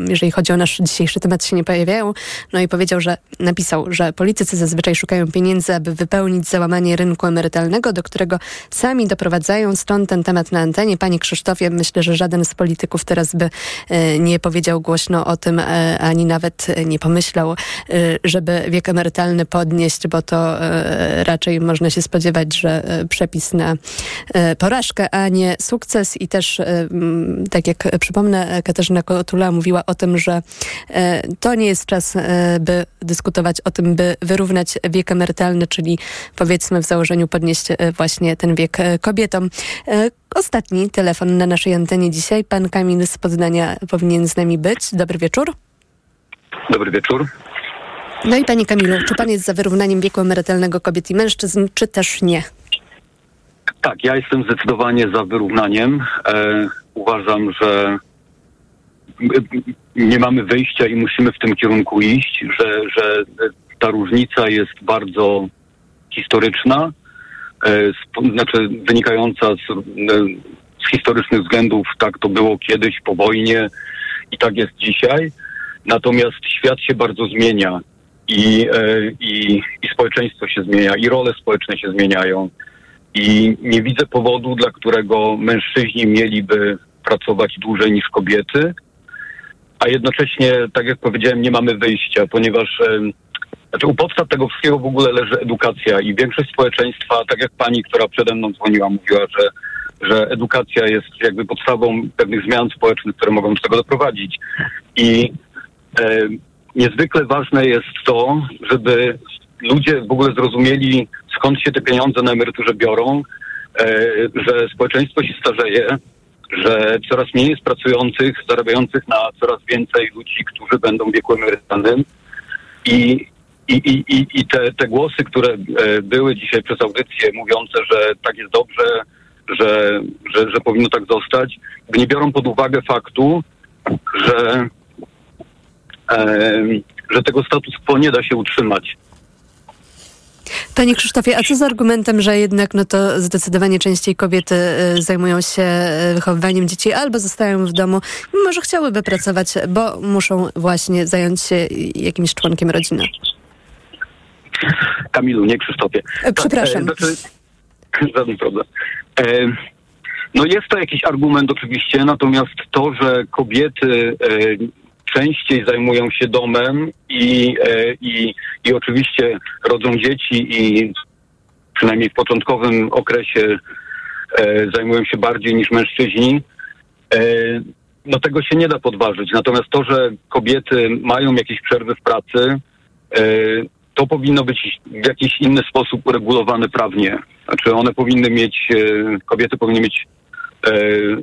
jeżeli chodzi o nasz dzisiejszy temat, się nie pojawiają. No i powiedział, że napisał, że politycy zazwyczaj szukają pieniędzy, aby wypełnić załamanie rynku emerytalnego, do którego sami doprowadzają. Stąd ten temat na antenie. Panie Krzysztofie, myślę, że żaden z polityków teraz by nie powiedział głośno o tym, ani nawet e, nie pomyślał, e, żeby wiek emerytalny podnieść, bo to e, raczej można się spodziewać, że e, przepis na porażkę, a nie sukces. I też, e, m, tak jak przypomnę, Katarzyna Kotula mówiła o tym, że to nie jest czas, by dyskutować o tym, by wyrównać wiek emerytalny, czyli powiedzmy w założeniu podnieść właśnie ten wiek kobietom. Ostatni telefon na naszej antenie dzisiaj. Pan Kamil z Poznania powinien z nami być. Dobry wieczór. Dobry wieczór. No i panie Kamilu, czy pan jest za wyrównaniem wieku emerytalnego kobiet i mężczyzn, czy też nie? Tak, ja jestem zdecydowanie za wyrównaniem. E, uważam, że nie mamy wyjścia i musimy w tym kierunku iść, że, że ta różnica jest bardzo historyczna, e, sp- znaczy wynikająca z, e, z historycznych względów, tak to było kiedyś po wojnie i tak jest dzisiaj. Natomiast świat się bardzo zmienia i, e, i, i społeczeństwo się zmienia, i role społeczne się zmieniają. I nie widzę powodu, dla którego mężczyźni mieliby pracować dłużej niż kobiety, a jednocześnie, tak jak powiedziałem, nie mamy wyjścia, ponieważ em, znaczy u podstaw tego wszystkiego w ogóle leży edukacja i większość społeczeństwa, tak jak pani, która przede mną dzwoniła, mówiła, że, że edukacja jest jakby podstawą pewnych zmian społecznych, które mogą do tego doprowadzić. I e, niezwykle ważne jest to, żeby ludzie w ogóle zrozumieli, skąd się te pieniądze na emeryturze biorą, e, że społeczeństwo się starzeje, że coraz mniej jest pracujących, zarabiających na coraz więcej ludzi, którzy będą w wieku emerytalnym. I, i, i, i, te, te głosy, które e, były dzisiaj przez audycję mówiące, że tak jest dobrze, że, że, że powinno tak zostać, nie biorą pod uwagę faktu, że, że tego status quo nie da się utrzymać. Panie Krzysztofie, a co z argumentem, że jednak no to zdecydowanie częściej kobiety y, zajmują się y, wychowywaniem dzieci albo zostają w domu, mimo że chciałyby pracować, bo muszą właśnie zająć się jakimś członkiem rodziny? Kamilu, nie Krzysztofie. E, przepraszam. Tak, znaczy, żaden problem. E, no jest to jakiś argument oczywiście, natomiast to, że kobiety częściej zajmują się domem i, e, i, i oczywiście rodzą dzieci i przynajmniej w początkowym okresie e, zajmują się bardziej niż mężczyźni, e, no tego się nie da podważyć. Natomiast to, że kobiety mają jakieś przerwy w pracy, to powinno być w jakiś inny sposób uregulowane prawnie. Znaczy one powinny mieć, kobiety powinny mieć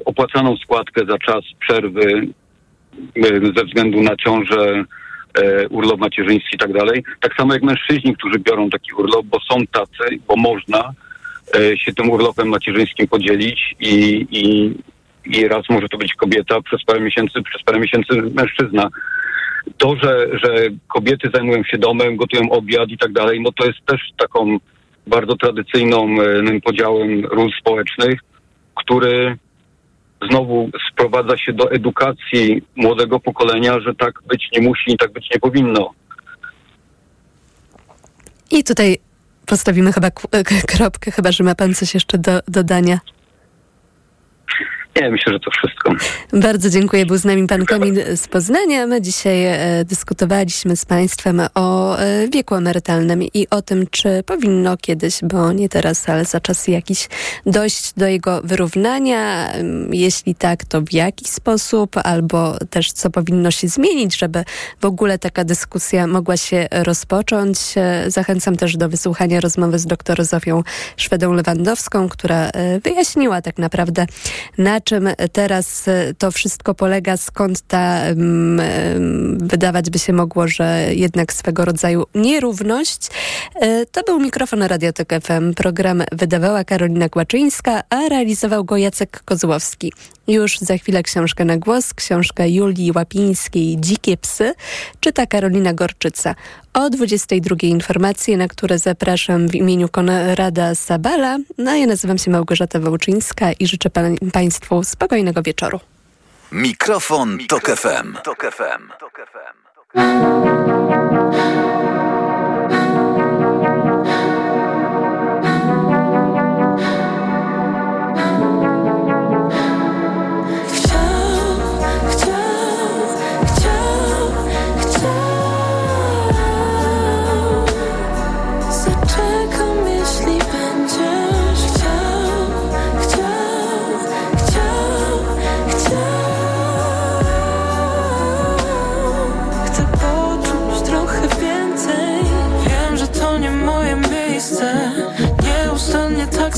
opłacaną składkę za czas przerwy ze względu na ciążę, e, urlop macierzyński i tak dalej. Tak samo jak mężczyźni, którzy biorą taki urlop, bo są tacy, bo można e, się tym urlopem macierzyńskim podzielić i, i, i raz może to być kobieta przez parę miesięcy, przez parę miesięcy mężczyzna. To, że, że kobiety zajmują się domem, gotują obiad i tak dalej, no to jest też taką bardzo tradycyjną e, podziałem ról społecznych, który znowu sprowadza się do edukacji młodego pokolenia, że tak być nie musi i tak być nie powinno. I tutaj postawimy chyba k- kropkę, chyba że ma pan coś jeszcze do dodania. Nie, myślę, że to wszystko. Bardzo dziękuję. Był z nami pan Kamil z Poznania. My dzisiaj e, dyskutowaliśmy z państwem o e, wieku emerytalnym i o tym, czy powinno kiedyś, bo nie teraz, ale za czas jakiś dojść do jego wyrównania. Jeśli tak, to w jaki sposób, albo też co powinno się zmienić, żeby w ogóle taka dyskusja mogła się rozpocząć. E, Zachęcam też do wysłuchania rozmowy z dr Zofią Szwedą-Lewandowską, która wyjaśniła tak naprawdę, na czym teraz e, to wszystko polega, skąd ta wydawać by się mogło, że jednak swego rodzaju nierówność. E, To był mikrofon Radiotek FM. Program wydawała Karolina Kłaczyńska, a realizował go Jacek Kozłowski. Już za chwilę książkę na głos, książkę Julii Łapińskiej Dzikie psy, czyta Karolina Gorczyca. O 22 informacje, na które zapraszam w imieniu Konrada Sabala. No ja nazywam się Małgorzata Wołczyńska i życzę pan, Państwu spokojnego wieczoru. Mikrofon, Tok FM. Tok FM. Chciał,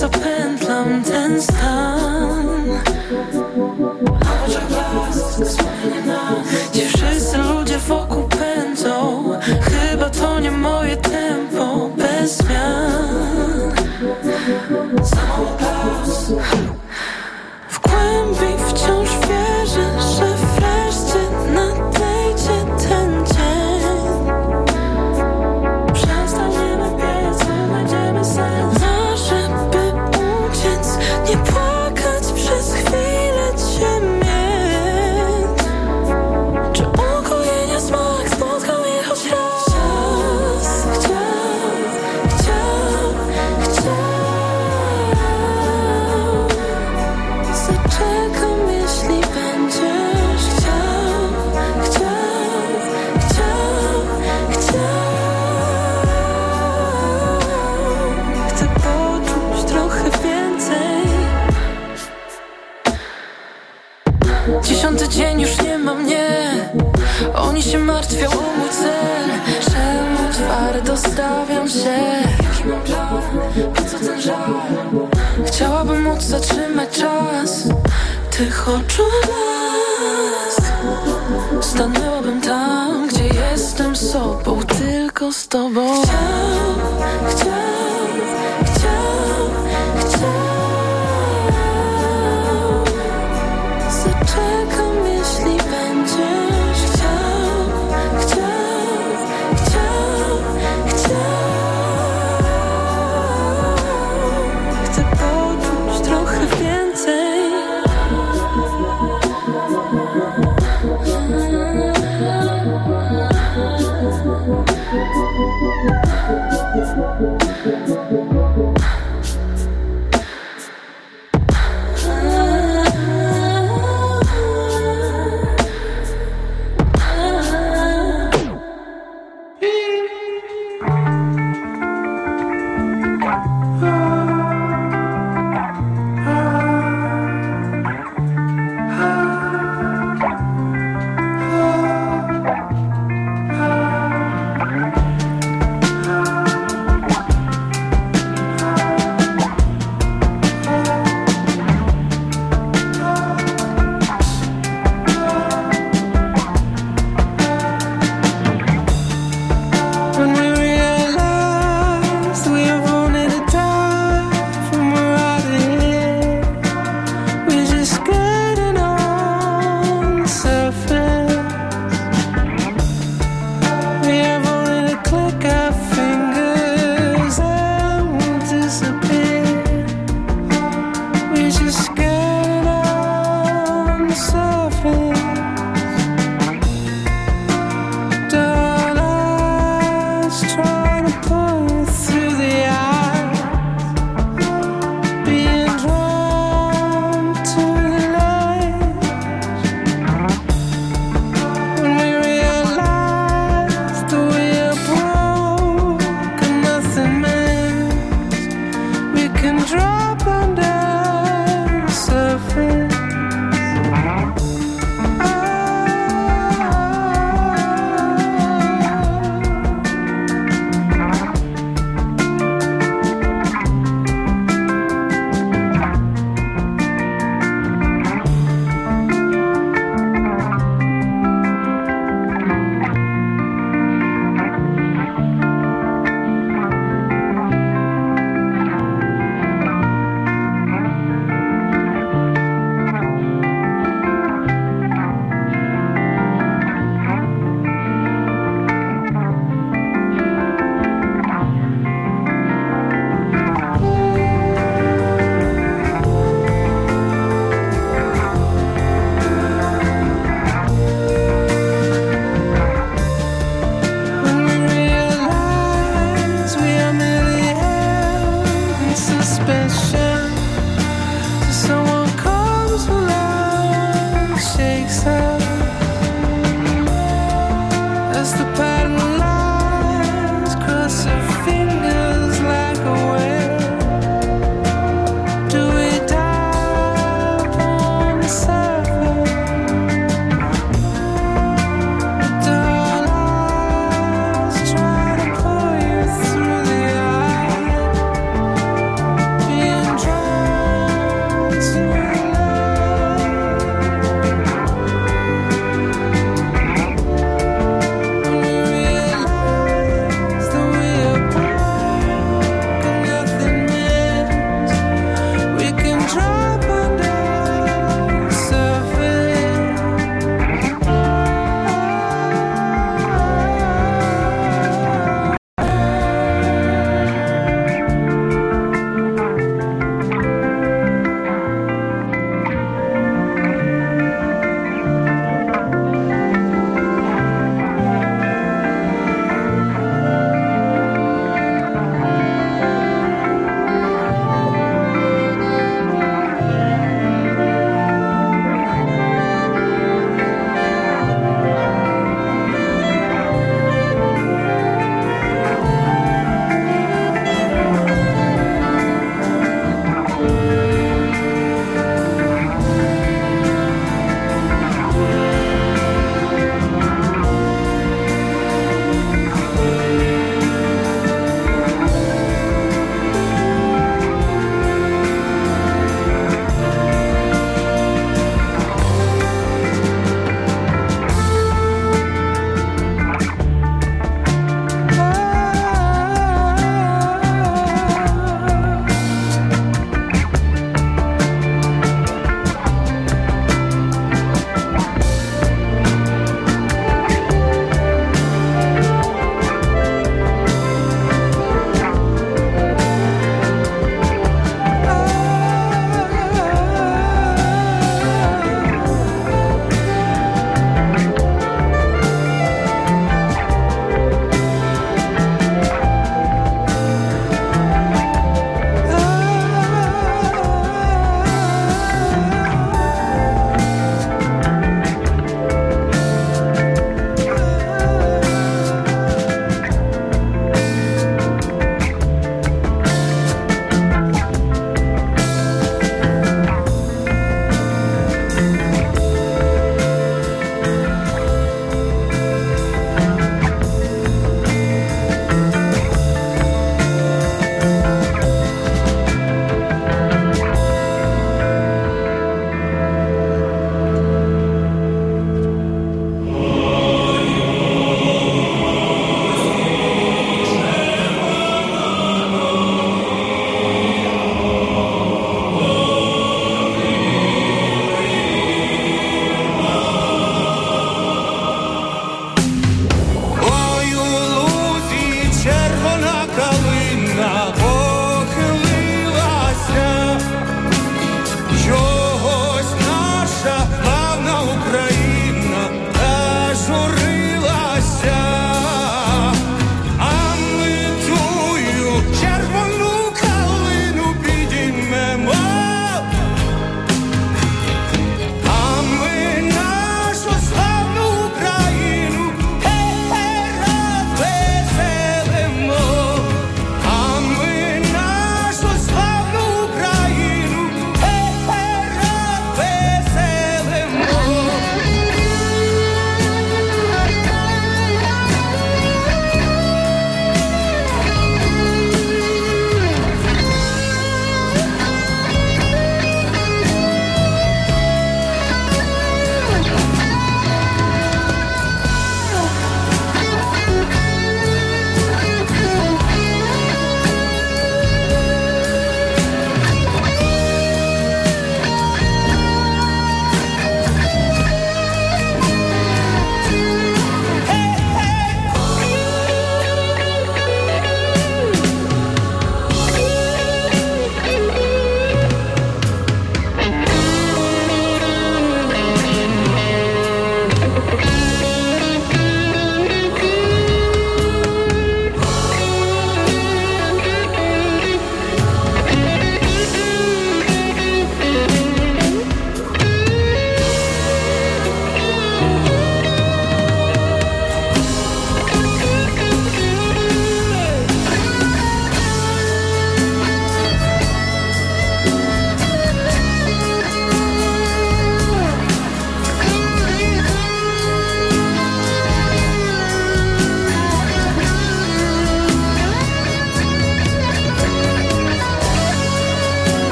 Nieustannie tak zapętlam ten Oni się martwią o mój Czemu pary dostawiam się? Jaki mam plan, po co ten żal? Chciałabym móc zatrzymać czas. Tych oczu blask Stanęłabym tam, gdzie jestem sobą Tylko z tobą. Chciał, chciał